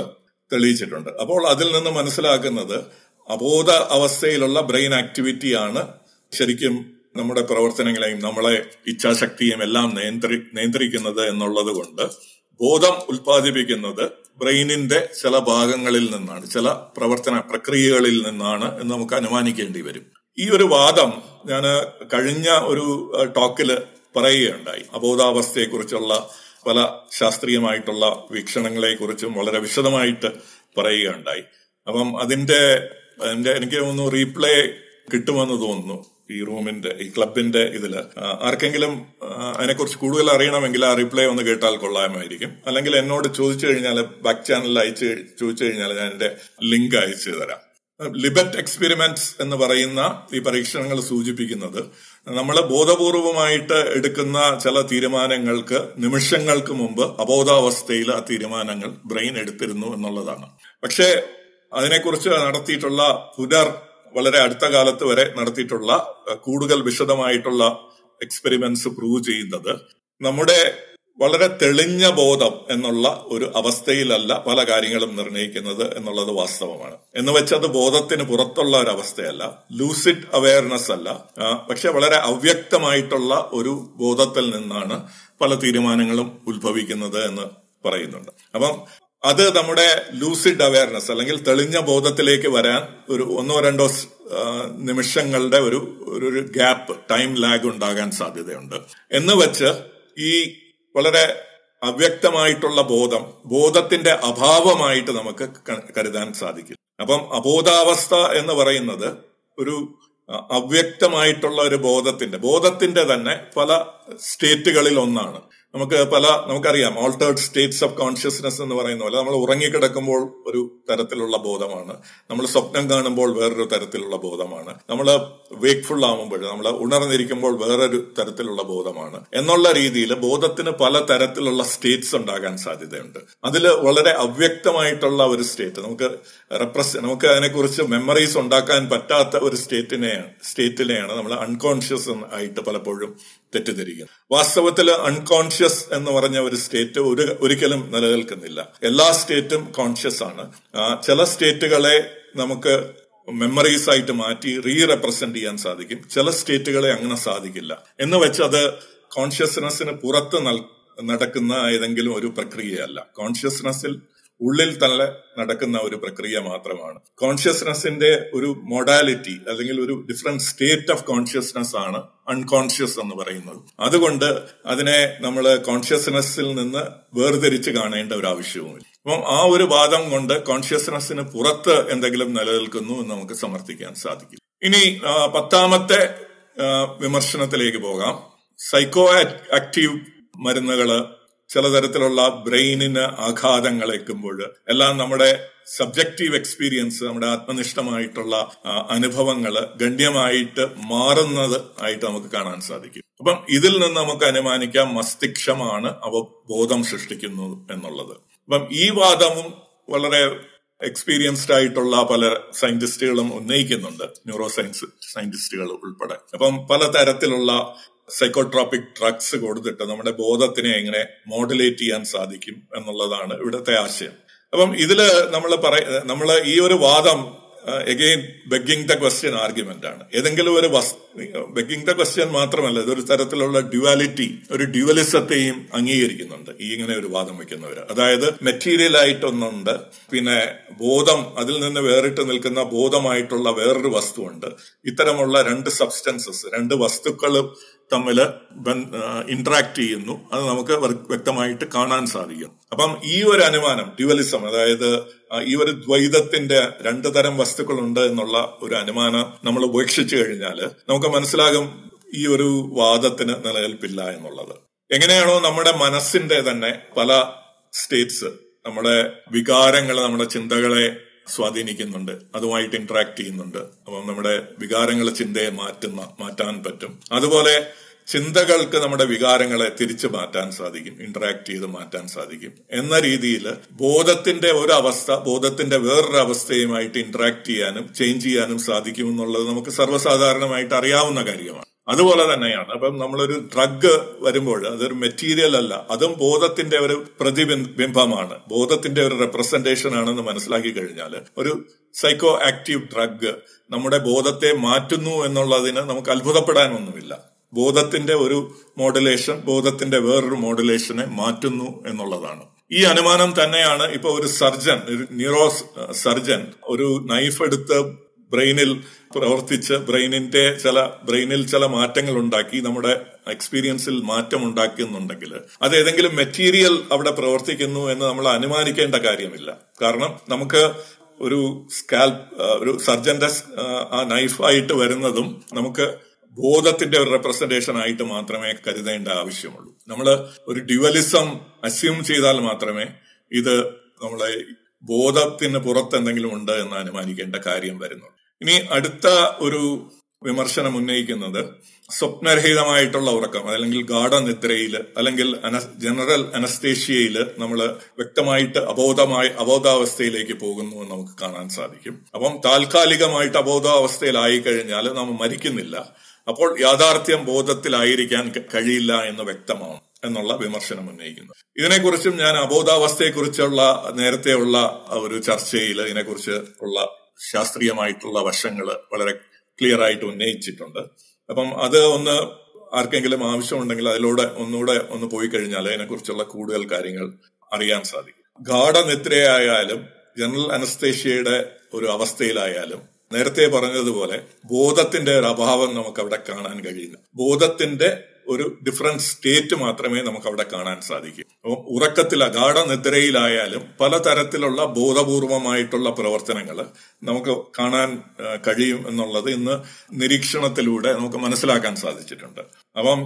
തെളിയിച്ചിട്ടുണ്ട്. അപ്പോൾ അതിൽ നിന്ന് മനസ്സിലാക്കുന്നത് അബോധ അവസ്ഥയിലുള്ള ബ്രെയിൻ ആക്ടിവിറ്റിയാണ് ശരിക്കും നമ്മുടെ പ്രവർത്തനങ്ങളെയും നമ്മളെ ഇച്ഛാശക്തിയും എല്ലാം നിയന്ത്രി നിയന്ത്രിക്കുന്നത് എന്നുള്ളത് കൊണ്ട് ബോധം ഉൽപ്പാദിപ്പിക്കുന്നത് ബ്രെയിനിന്റെ ചില ഭാഗങ്ങളിൽ നിന്നാണ് ചില പ്രവർത്തന പ്രക്രിയകളിൽ നിന്നാണ് എന്ന് നമുക്ക് അനുമാനിക്കേണ്ടി വരും. ഈ ഒരു വാദം ഞാൻ കഴിഞ്ഞ ഒരു ടോക്കിൽ പറയുകയുണ്ടായി. അബോധാവസ്ഥയെക്കുറിച്ചുള്ള പല ശാസ്ത്രീയമായിട്ടുള്ള വീക്ഷണങ്ങളെ കുറിച്ചും വളരെ വിശദമായിട്ട് പറയുകയുണ്ടായി. അപ്പം അതിന്റെ അതിന്റെ എനിക്ക് തോന്നുന്നു റീപ്ലേ കിട്ടുമെന്ന് തോന്നുന്നു. ഈ റൂമിന്റെ ഈ ക്ലബിന്റെ ഇതിൽ ആർക്കെങ്കിലും അതിനെക്കുറിച്ച് കൂടുതൽ അറിയണമെങ്കിൽ ആ റിപ്ലൈ ഒന്ന് കേട്ടാൽ കൊള്ളാമായിരിക്കും. അല്ലെങ്കിൽ എന്നോട് ചോദിച്ചു കഴിഞ്ഞാൽ ബാക്ക് ചാനലിൽ അയച്ച് ചോദിച്ചു കഴിഞ്ഞാൽ ഞാൻ എന്റെ ലിങ്ക് അയച്ചു തരാം. ലിബറ്റ് എക്സ്പെരിമെന്റ്സ് എന്ന് പറയുന്ന ഈ പരീക്ഷണങ്ങൾ സൂചിപ്പിക്കുന്നത് നമ്മൾ ബോധപൂർവമായിട്ട് എടുക്കുന്ന ചില തീരുമാനങ്ങൾക്ക് നിമിഷങ്ങൾക്ക് മുമ്പ് അബോധാവസ്ഥയിൽ ആ തീരുമാനങ്ങൾ ബ്രെയിൻ എടുത്തിരുന്നു എന്നുള്ളതാണ്. പക്ഷേ അതിനെക്കുറിച്ച് നടത്തിയിട്ടുള്ള പുനർ വളരെ അടുത്ത കാലത്ത് വരെ നടത്തിയിട്ടുള്ള കൂടുതൽ വിശദമായിട്ടുള്ള എക്സ്പെരിമെന്റ്സ് പ്രൂവ് ചെയ്യുന്നത്. നമ്മുടെ വളരെ തെളിഞ്ഞ ബോധം എന്നുള്ള ഒരു അവസ്ഥയിലല്ല പല കാര്യങ്ങളും നിർണയിക്കുന്നത് എന്നുള്ളത് വാസ്തവമാണ്. എന്ന് വെച്ചത് ബോധത്തിന് പുറത്തുള്ള ഒരു അവസ്ഥയല്ല ലൂസിഡ് അവയർനെസ് അല്ല പക്ഷെ വളരെ അവ്യക്തമായിട്ടുള്ള ഒരു ബോധത്തിൽ നിന്നാണ് പല തീരുമാനങ്ങളും ഉത്ഭവിക്കുന്നത് എന്ന് പറയുന്നുണ്ട്. അപ്പം അത് നമ്മുടെ ലൂസിഡ് അവയർനെസ് അല്ലെങ്കിൽ തെളിഞ്ഞ ബോധത്തിലേക്ക് വരാൻ ഒരു ഒന്നോ രണ്ടോ നിമിഷങ്ങളുടെ ഒരു ഒരു ഗ്യാപ്പ് ടൈം ലാഗ് ഉണ്ടാകാൻ സാധ്യതയുണ്ട്. എന്ന് വെച്ച് ഈ വളരെ അവ്യക്തമായിട്ടുള്ള ബോധം ബോധത്തിന്റെ അഭാവമായിട്ട് നമുക്ക് കരുതാൻ സാധിക്കും. അപ്പം അബോധാവസ്ഥ എന്ന് പറയുന്നത് ഒരു അവ്യക്തമായിട്ടുള്ള ഒരു ബോധത്തിന്റെ ബോധത്തിന്റെ തന്നെ പല സ്റ്റേറ്റുകളിൽ ഒന്നാണ്. നമുക്ക് പല നമുക്കറിയാം ഓൾട്ടേർഡ് സ്റ്റേറ്റ്സ് ഓഫ് കോൺഷ്യസ്നെസ് എന്ന് പറയുന്ന പോലെ നമ്മൾ ഉറങ്ങിക്കിടക്കുമ്പോൾ ഒരു തരത്തിലുള്ള ബോധമാണ്. നമ്മൾ സ്വപ്നം കാണുമ്പോൾ വേറൊരു തരത്തിലുള്ള ബോധമാണ്. നമ്മൾ വേക്ക്ഫുൾ ആവുമ്പോൾ നമ്മൾ ഉണർന്നിരിക്കുമ്പോൾ വേറൊരു തരത്തിലുള്ള ബോധമാണ്. എന്നുള്ള രീതിയിൽ ബോധത്തിന് പല തരത്തിലുള്ള സ്റ്റേറ്റ്സ് ഉണ്ടാകാൻ സാധ്യതയുണ്ട്. അതിൽ വളരെ അവ്യക്തമായിട്ടുള്ള ഒരു സ്റ്റേറ്റ് നമുക്ക് റെപ്രസ് നമുക്ക് അതിനെക്കുറിച്ച് മെമ്മറീസ് ഉണ്ടാക്കാൻ പറ്റാത്ത ഒരു സ്റ്റേറ്റിനെയാണ് സ്റ്റേറ്റിനെയാണ് നമ്മൾ അൺകോൺഷ്യസ് ആയിട്ട് പലപ്പോഴും തെറ്റിദ്ധരിക്കുന്നത്. വാസ്തവത്തിൽ അൺകോൺഷ്യസ് എന്ന് പറഞ്ഞ ഒരു സ്റ്റേറ്റ് ഒരു ഒരിക്കലും നിലനിൽക്കുന്നില്ല. എല്ലാ സ്റ്റേറ്റും കോൺഷ്യസ് ആണ്. ചില സ്റ്റേറ്റുകളെ നമുക്ക് മെമ്മറീസ് ആയിട്ട് മാറ്റി റീ റെപ്രസെന്റ് ചെയ്യാൻ സാധിക്കും. ചില സ്റ്റേറ്റുകളെ അങ്ങനെ സാധിക്കില്ല. എന്ന് വെച്ച് അത് കോൺഷ്യസ്നെസ്സിന് പുറത്ത് നടക്കുന്ന ഏതെങ്കിലും ഒരു പ്രക്രിയയല്ല. കോൺഷ്യസ്നെസ്സിൽ ഉള്ളിൽ തന്നെ നടക്കുന്ന ഒരു പ്രക്രിയ മാത്രമാണ്. കോൺഷ്യസ്നെസിന്റെ ഒരു മൊഡാലിറ്റി അല്ലെങ്കിൽ ഒരു ഡിഫറെന്റ് സ്റ്റേറ്റ് ഓഫ് കോൺഷ്യസ്നെസ് ആണ് അൺകോൺഷ്യസ് എന്ന് പറയുന്നത്. അതുകൊണ്ട് അതിനെ നമ്മൾ കോൺഷ്യസ്നെസ്സിൽ നിന്ന് വേർതിരിച്ച് കാണേണ്ട ഒരു ആവശ്യവുമില്ല. അപ്പം ആ ഒരു വാദം കൊണ്ട് കോൺഷ്യസ്നെസ്സിന് പുറത്ത് എന്തെങ്കിലും നിലനിൽക്കുന്നു എന്ന് നമുക്ക് സമർത്ഥിക്കാൻ സാധിക്കും. ഇനി പത്താമത്തെ വിമർശനത്തിലേക്ക് പോകാം. സൈക്കോ ആക്റ്റീവ് മരുന്നുകൾ ചില തരത്തിലുള്ള ബ്രെയിനിന് ആഘാതങ്ങൾ ഏൽക്കുമ്പോൾ എല്ലാം നമ്മുടെ സബ്ജക്റ്റീവ് എക്സ്പീരിയൻസ് നമ്മുടെ ആത്മനിഷ്ഠമായിട്ടുള്ള അനുഭവങ്ങൾ ഗണ്യമായിട്ട് മാറുന്നത് ആയിട്ട് നമുക്ക് കാണാൻ സാധിക്കും. അപ്പം ഇതിൽ നിന്ന് നമുക്ക് അനുമാനിക്കാം മസ്തിഷ്കമാണ് അവ ബോധം സൃഷ്ടിക്കുന്നത് എന്നുള്ളത്. അപ്പം ഈ വാദവും വളരെ എക്സ്പീരിയൻസ്ഡ് ആയിട്ടുള്ള പല സയന്റിസ്റ്റുകളും ഉന്നയിക്കുന്നുണ്ട് ന്യൂറോ സയൻസ് സയന്റിസ്റ്റുകൾ ഉൾപ്പെടെ. അപ്പം പല തരത്തിലുള്ള സൈക്കോട്രോപിക് ഡ്രഗ്സ് കൊടുത്തിട്ട് നമ്മുടെ ബോധത്തിനെ എങ്ങനെ മോഡുലേറ്റ് ചെയ്യാൻ സാധിക്കും എന്നുള്ളതാണ് ഇവിടുത്തെ ആശയം. അപ്പം ഇതിൽ നമ്മൾ പറയ നമ്മൾ ഈ ഒരു വാദം again begging the question argument ആണ്. ഏതെങ്കിലും ഒരു ബെഗിങ് ദ ക്വസ്റ്റ്യൻ മാത്രമല്ല ഇതൊരു തരത്തിലുള്ള ഡ്യുവാലിറ്റി ഒരു ഡ്യുവലിസത്തെയും അംഗീകരിക്കുന്നുണ്ട് ഈ ഇങ്ങനെ ഒരു വാദം വയ്ക്കുന്നവർ അതായത് മെറ്റീരിയൽ ആയിട്ടൊന്നുണ്ട് പിന്നെ ബോധം അതിൽ നിന്ന് വേറിട്ട് നിൽക്കുന്ന ബോധമായിട്ടുള്ള വേറൊരു വസ്തുവുണ്ട്. ഇത്തരമുള്ള രണ്ട് സബ്സ്റ്റൻസസ് രണ്ട് വസ്തുക്കളും തമ്മിൽ ഇന്ററാക്ട് ചെയ്യുന്നു. അത് നമുക്ക് വ്യക്തമായിട്ട് കാണാൻ സാധിക്കും. അപ്പം ഈ ഒരു അനുമാനം ഡ്യുവലിസം അതായത് ഈ ഒരു ദ്വൈതത്തിന്റെ രണ്ട് തരം വസ്തുക്കളുണ്ട് എന്നുള്ള ഒരു അനുമാനം നമ്മൾ ഉപേക്ഷിച്ചു കഴിഞ്ഞാൽ നമുക്ക് മനസ്സിലാകും ഈ ഒരു വാദത്തിന് നിലനിൽപ്പില്ല എന്നുള്ളത്. എങ്ങനെയാണോ നമ്മുടെ മനസ്സിന്റെ തന്നെ പല സ്റ്റേറ്റ്സ് നമ്മുടെ വികാരങ്ങൾ നമ്മുടെ ചിന്തകളെ സ്വാധീനിക്കുന്നുണ്ട്. അതുമായിട്ട് ഇന്ററാക്ട് ചെയ്യുന്നുണ്ട്. അപ്പം നമ്മുടെ വികാരങ്ങളെ ചിന്തയെ മാറ്റുന്ന മാറ്റാൻ പറ്റും. അതുപോലെ ചിന്തകൾക്ക് നമ്മുടെ വികാരങ്ങളെ തിരിച്ചു മാറ്റാൻ സാധിക്കും. ഇന്ററാക്ട് ചെയ്ത് മാറ്റാൻ സാധിക്കും. എന്ന രീതിയിൽ ബോധത്തിന്റെ ഒരു അവസ്ഥ ബോധത്തിന്റെ വേറൊരു അവസ്ഥയുമായിട്ട് ഇന്ററാക്ട് ചെയ്യാനും ചേഞ്ച് ചെയ്യാനും സാധിക്കുമെന്നുള്ളത് നമുക്ക് സർവസാധാരണമായിട്ട് അറിയാവുന്ന കാര്യമാണ്. അതുപോലെ തന്നെയാണ്. അപ്പം നമ്മളൊരു ഡ്രഗ് വരുമ്പോൾ അതൊരു മെറ്റീരിയൽ അല്ല. അതും ബോധത്തിന്റെ ഒരു പ്രതിബിംബമാണ് ബോധത്തിന്റെ ഒരു റെപ്രസെന്റേഷൻ ആണെന്ന് മനസ്സിലാക്കി കഴിഞ്ഞാൽ ഒരു സൈക്കോ ആക്റ്റീവ് ഡ്രഗ് നമ്മുടെ ബോധത്തെ മാറ്റുന്നു എന്നുള്ളതിന് നമുക്ക് അത്ഭുതപ്പെടാനൊന്നുമില്ല. ബോധത്തിന്റെ ഒരു മോഡുലേഷൻ ബോധത്തിന്റെ വേറൊരു മോഡുലേഷനെ മാറ്റുന്നു എന്നുള്ളതാണ്. ഈ അനുമാനം തന്നെയാണ് ഇപ്പൊ ഒരു സർജൻ ഒരു ന്യൂറോ സർജൻ ഒരു നൈഫ് എടുത്ത് ബ്രെയിനിൽ പ്രവർത്തിച്ച് ബ്രെയിനിന്റെ ചില ബ്രെയിനിൽ ചില മാറ്റങ്ങൾ ഉണ്ടാക്കി നമ്മുടെ എക്സ്പീരിയൻസിൽ മാറ്റം ഉണ്ടാക്കുന്നുണ്ടെങ്കിൽ അത് ഏതെങ്കിലും മെറ്റീരിയൽ അവിടെ പ്രവർത്തിക്കുന്നു എന്ന് നമ്മൾ അനുമാനിക്കേണ്ട കാര്യമില്ല. കാരണം നമുക്ക് ഒരു സ്കാൽ ഒരു സർജന്റെ ആ നൈഫായിട്ട് വരുന്നതും നമുക്ക് ബോധത്തിന്റെ ഒരു റെപ്രസെന്റേഷൻ ആയിട്ട് മാത്രമേ കരുതേണ്ട ആവശ്യമുള്ളൂ. നമ്മൾ ഒരു ഡ്യുവലിസം അസ്യൂം ചെയ്താൽ മാത്രമേ ഇത് നമ്മളെ ബോധത്തിന് പുറത്ത് എന്തെങ്കിലും ഉണ്ട് എന്ന് അനുമാനിക്കേണ്ട കാര്യം വരുന്നുള്ളൂ. ഇനി അടുത്ത ഒരു വിമർശനം ഉന്നയിക്കുന്നത് സ്വപ്നരഹിതമായിട്ടുള്ള ഉറക്കം അല്ലെങ്കിൽ ഗാഠനിദ്രയിൽ അല്ലെങ്കിൽ ജനറൽ അനസ്തേഷ്യയിൽ നമ്മൾ വ്യക്തമായിട്ട് അബോധമായ അബോധാവസ്ഥയിലേക്ക് പോകുന്നു എന്ന് നമുക്ക് കാണാൻ സാധിക്കും. അപ്പം താൽക്കാലികമായിട്ട് അബോധാവസ്ഥയിലായി കഴിഞ്ഞാൽ നാം മരിക്കുന്നില്ല. അപ്പോൾ യാഥാർത്ഥ്യം ബോധത്തിലായിരിക്കാൻ കഴിയില്ല എന്ന് വ്യക്തമാണ് എന്നുള്ള വിമർശനം ഉന്നയിക്കുന്നു. ഇതിനെക്കുറിച്ചും ഞാൻ അബോധാവസ്ഥയെക്കുറിച്ചുള്ള നേരത്തെയുള്ള ഒരു ചർച്ചയിൽ ഇതിനെക്കുറിച്ച് ഉള്ള ശാസ്ത്രീയമായിട്ടുള്ള വശങ്ങൾ വളരെ ക്ലിയർ ആയിട്ട് ഉന്നയിച്ചിട്ടുണ്ട്. അപ്പം അത് ഒന്ന് ആർക്കെങ്കിലും ആവശ്യമുണ്ടെങ്കിൽ അതിലൂടെ ഒന്നുകൂടെ ഒന്ന് പോയി കഴിഞ്ഞാൽ അതിനെക്കുറിച്ചുള്ള കൂടുതൽ കാര്യങ്ങൾ അറിയാൻ സാധിക്കും. ഗാഠനിദ്രയായാലും ജനറൽ അനസ്തേഷ്യയുടെ ഒരു അവസ്ഥയിലായാലും നേരത്തെ പറഞ്ഞതുപോലെ ബോധത്തിന്റെ ഒരു അഭാവം നമുക്ക് അവിടെ കാണാൻ കഴിയില്ല ബോധത്തിന്റെ ഒരു ഡിഫറന്റ് സ്റ്റേറ്റ് മാത്രമേ നമുക്ക് അവിടെ കാണാൻ സാധിക്കൂ. അപ്പം ഉറക്കത്തിൽ അഗാഠ നിദ്രയിലായാലും പലതരത്തിലുള്ള ബോധപൂർവമായിട്ടുള്ള പ്രവർത്തനങ്ങൾ നമുക്ക് കാണാൻ കഴിയും എന്നുള്ളത് ഇന്ന് നിരീക്ഷണത്തിലൂടെ നമുക്ക് മനസ്സിലാക്കാൻ സാധിച്ചിട്ടുണ്ട്. അപ്പം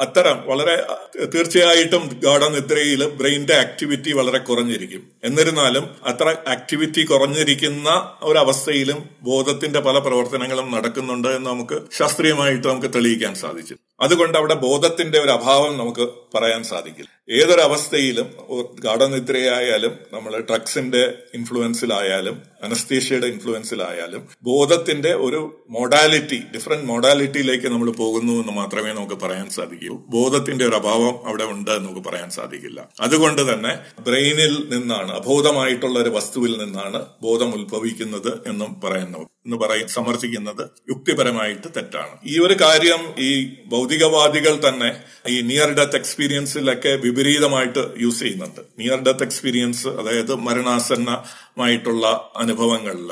അത്തരം വളരെ തീർച്ചയായിട്ടും ഗാഠനിദ്രയിൽ ബ്രെയിന്റെ ആക്ടിവിറ്റി വളരെ കുറഞ്ഞിരിക്കും. എന്നിരുന്നാലും അത്ര ആക്ടിവിറ്റി കുറഞ്ഞിരിക്കുന്ന ഒരവസ്ഥയിലും ബോധത്തിന്റെ പല പ്രവർത്തനങ്ങളും നടക്കുന്നുണ്ട് എന്ന് നമുക്ക് ശാസ്ത്രീയമായിട്ട് നമുക്ക് തെളിയിക്കാൻ സാധിച്ചു. അതുകൊണ്ട് അവിടെ ബോധത്തിന്റെ ഒരു അഭാവം നമുക്ക് പറയാൻ സാധിക്കില്ല. ഏതൊരവസ്ഥയിലും ഗാഠനിദ്രയായാലും നമ്മൾ ഡ്രഗ്സിന്റെ ഇൻഫ്ലുവൻസിലായാലും അനസ്തീഷ്യയുടെ ഇൻഫ്ലുവൻസിലായാലും ബോധത്തിന്റെ ഒരു മോഡാലിറ്റി ഡിഫറെന്റ് മോഡാലിറ്റിയിലേക്ക് നമ്മൾ പോകുന്നു എന്ന് മാത്രമേ നമുക്ക് പറയാൻ സാധിക്കൂ. ബോധത്തിന്റെ ഒരു അഭാവം അവിടെ ഉണ്ട് എന്ന് നമുക്ക് പറയാൻ സാധിക്കില്ല. അതുകൊണ്ട് തന്നെ ബ്രെയിനിൽ നിന്നാണ് അബോധമായിട്ടുള്ള ഒരു വസ്തുവിൽ നിന്നാണ് ബോധം ഉത്ഭവിക്കുന്നത് എന്നും പറയുന്നു എന്ന് പറയും സമർത്ഥിക്കുന്നത് യുക്തിപരമായിട്ട് തെറ്റാണ്. ഈ ഒരു കാര്യം ഈ ഭൗതികവാദികൾ തന്നെ ഈ നിയർ ഡെത്ത് എക്സ്പീരിയൻസിലൊക്കെ വിപരീതമായിട്ട് യൂസ് ചെയ്യുന്നുണ്ട്. നിയർ ഡെത്ത് എക്സ്പീരിയൻസ് അതായത് മരണാസന്നമായിട്ടുള്ള അനുഭവങ്ങളിൽ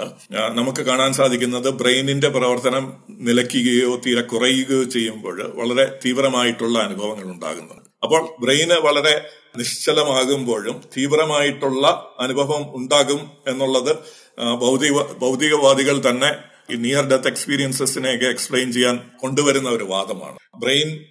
നമുക്ക് കാണാൻ സാധിക്കുന്നത് ബ്രെയിനിന്റെ പ്രവർത്തനം നിലയ്ക്കുകയോ തീരെ കുറയുകയോ ചെയ്യുമ്പോൾ വളരെ തീവ്രമായിട്ടുള്ള അനുഭവങ്ങൾ ഉണ്ടാകുന്നുണ്ട്. അപ്പോൾ ബ്രെയിന് വളരെ നിശ്ചലമാകുമ്പോഴും തീവ്രമായിട്ടുള്ള അനുഭവം ഉണ്ടാകും എന്നുള്ളത് ഭൗതിക ഭൗതികവാദികൾ തന്നെ ഈ നിയർ ഡെത്ത് എക്സ്പീരിയൻസസിനെയൊക്കെ എക്സ്പ്ലെയിൻ ചെയ്യാൻ കൊണ്ടുവരുന്ന ഒരു വാദമാണ്. ബ്രെയിൻ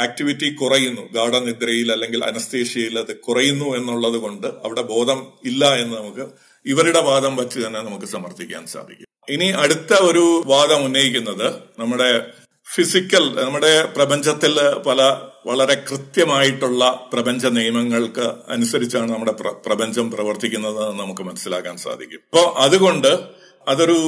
ആക്ടിവിറ്റി കുറയുന്നു. ഗാഠനിദ്രയിൽ അല്ലെങ്കിൽ അനസ്തേഷ്യയിൽ അത് കുറയുന്നു എന്നുള്ളത് കൊണ്ട് അവിടെ ബോധം ഇല്ല എന്ന് നമുക്ക് ഇവരുടെ വാദം വച്ച് തന്നെ നമുക്ക് സമർത്ഥിക്കാൻ സാധിക്കും. ഇനി അടുത്ത ഒരു വാദം ഉന്നയിക്കുന്നത് നമ്മുടെ ഫിസിക്കൽ നമ്മുടെ പ്രപഞ്ചത്തിൽ പല വളരെ കൃത്യമായിട്ടുള്ള പ്രപഞ്ച നിയമങ്ങൾക്ക് അനുസരിച്ചാണ് നമ്മുടെ പ്രപഞ്ചം പ്രവർത്തിക്കുന്നത് എന്ന് നമുക്ക് മനസ്സിലാക്കാൻ സാധിക്കും. അപ്പോൾ അതുകൊണ്ട് അതൊരു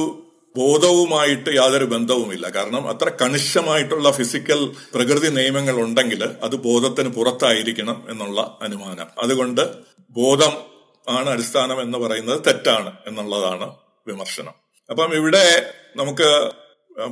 ബോധവുമായിട്ട് യാതൊരു ബന്ധവുമില്ല. കാരണം അത്ര കണിശമായിട്ടുള്ള ഫിസിക്കൽ പ്രകൃതി നിയമങ്ങൾ ഉണ്ടെങ്കിൽ അത് ബോധത്തിന് പുറത്തായിരിക്കണം എന്നുള്ള അനുമാനം. അതുകൊണ്ട് ബോധം ആണ് അടിസ്ഥാനം എന്ന് പറയുന്നത് തെറ്റാണ് എന്നുള്ളതാണ് വിമർശനം. അപ്പം ഇവിടെ നമുക്ക്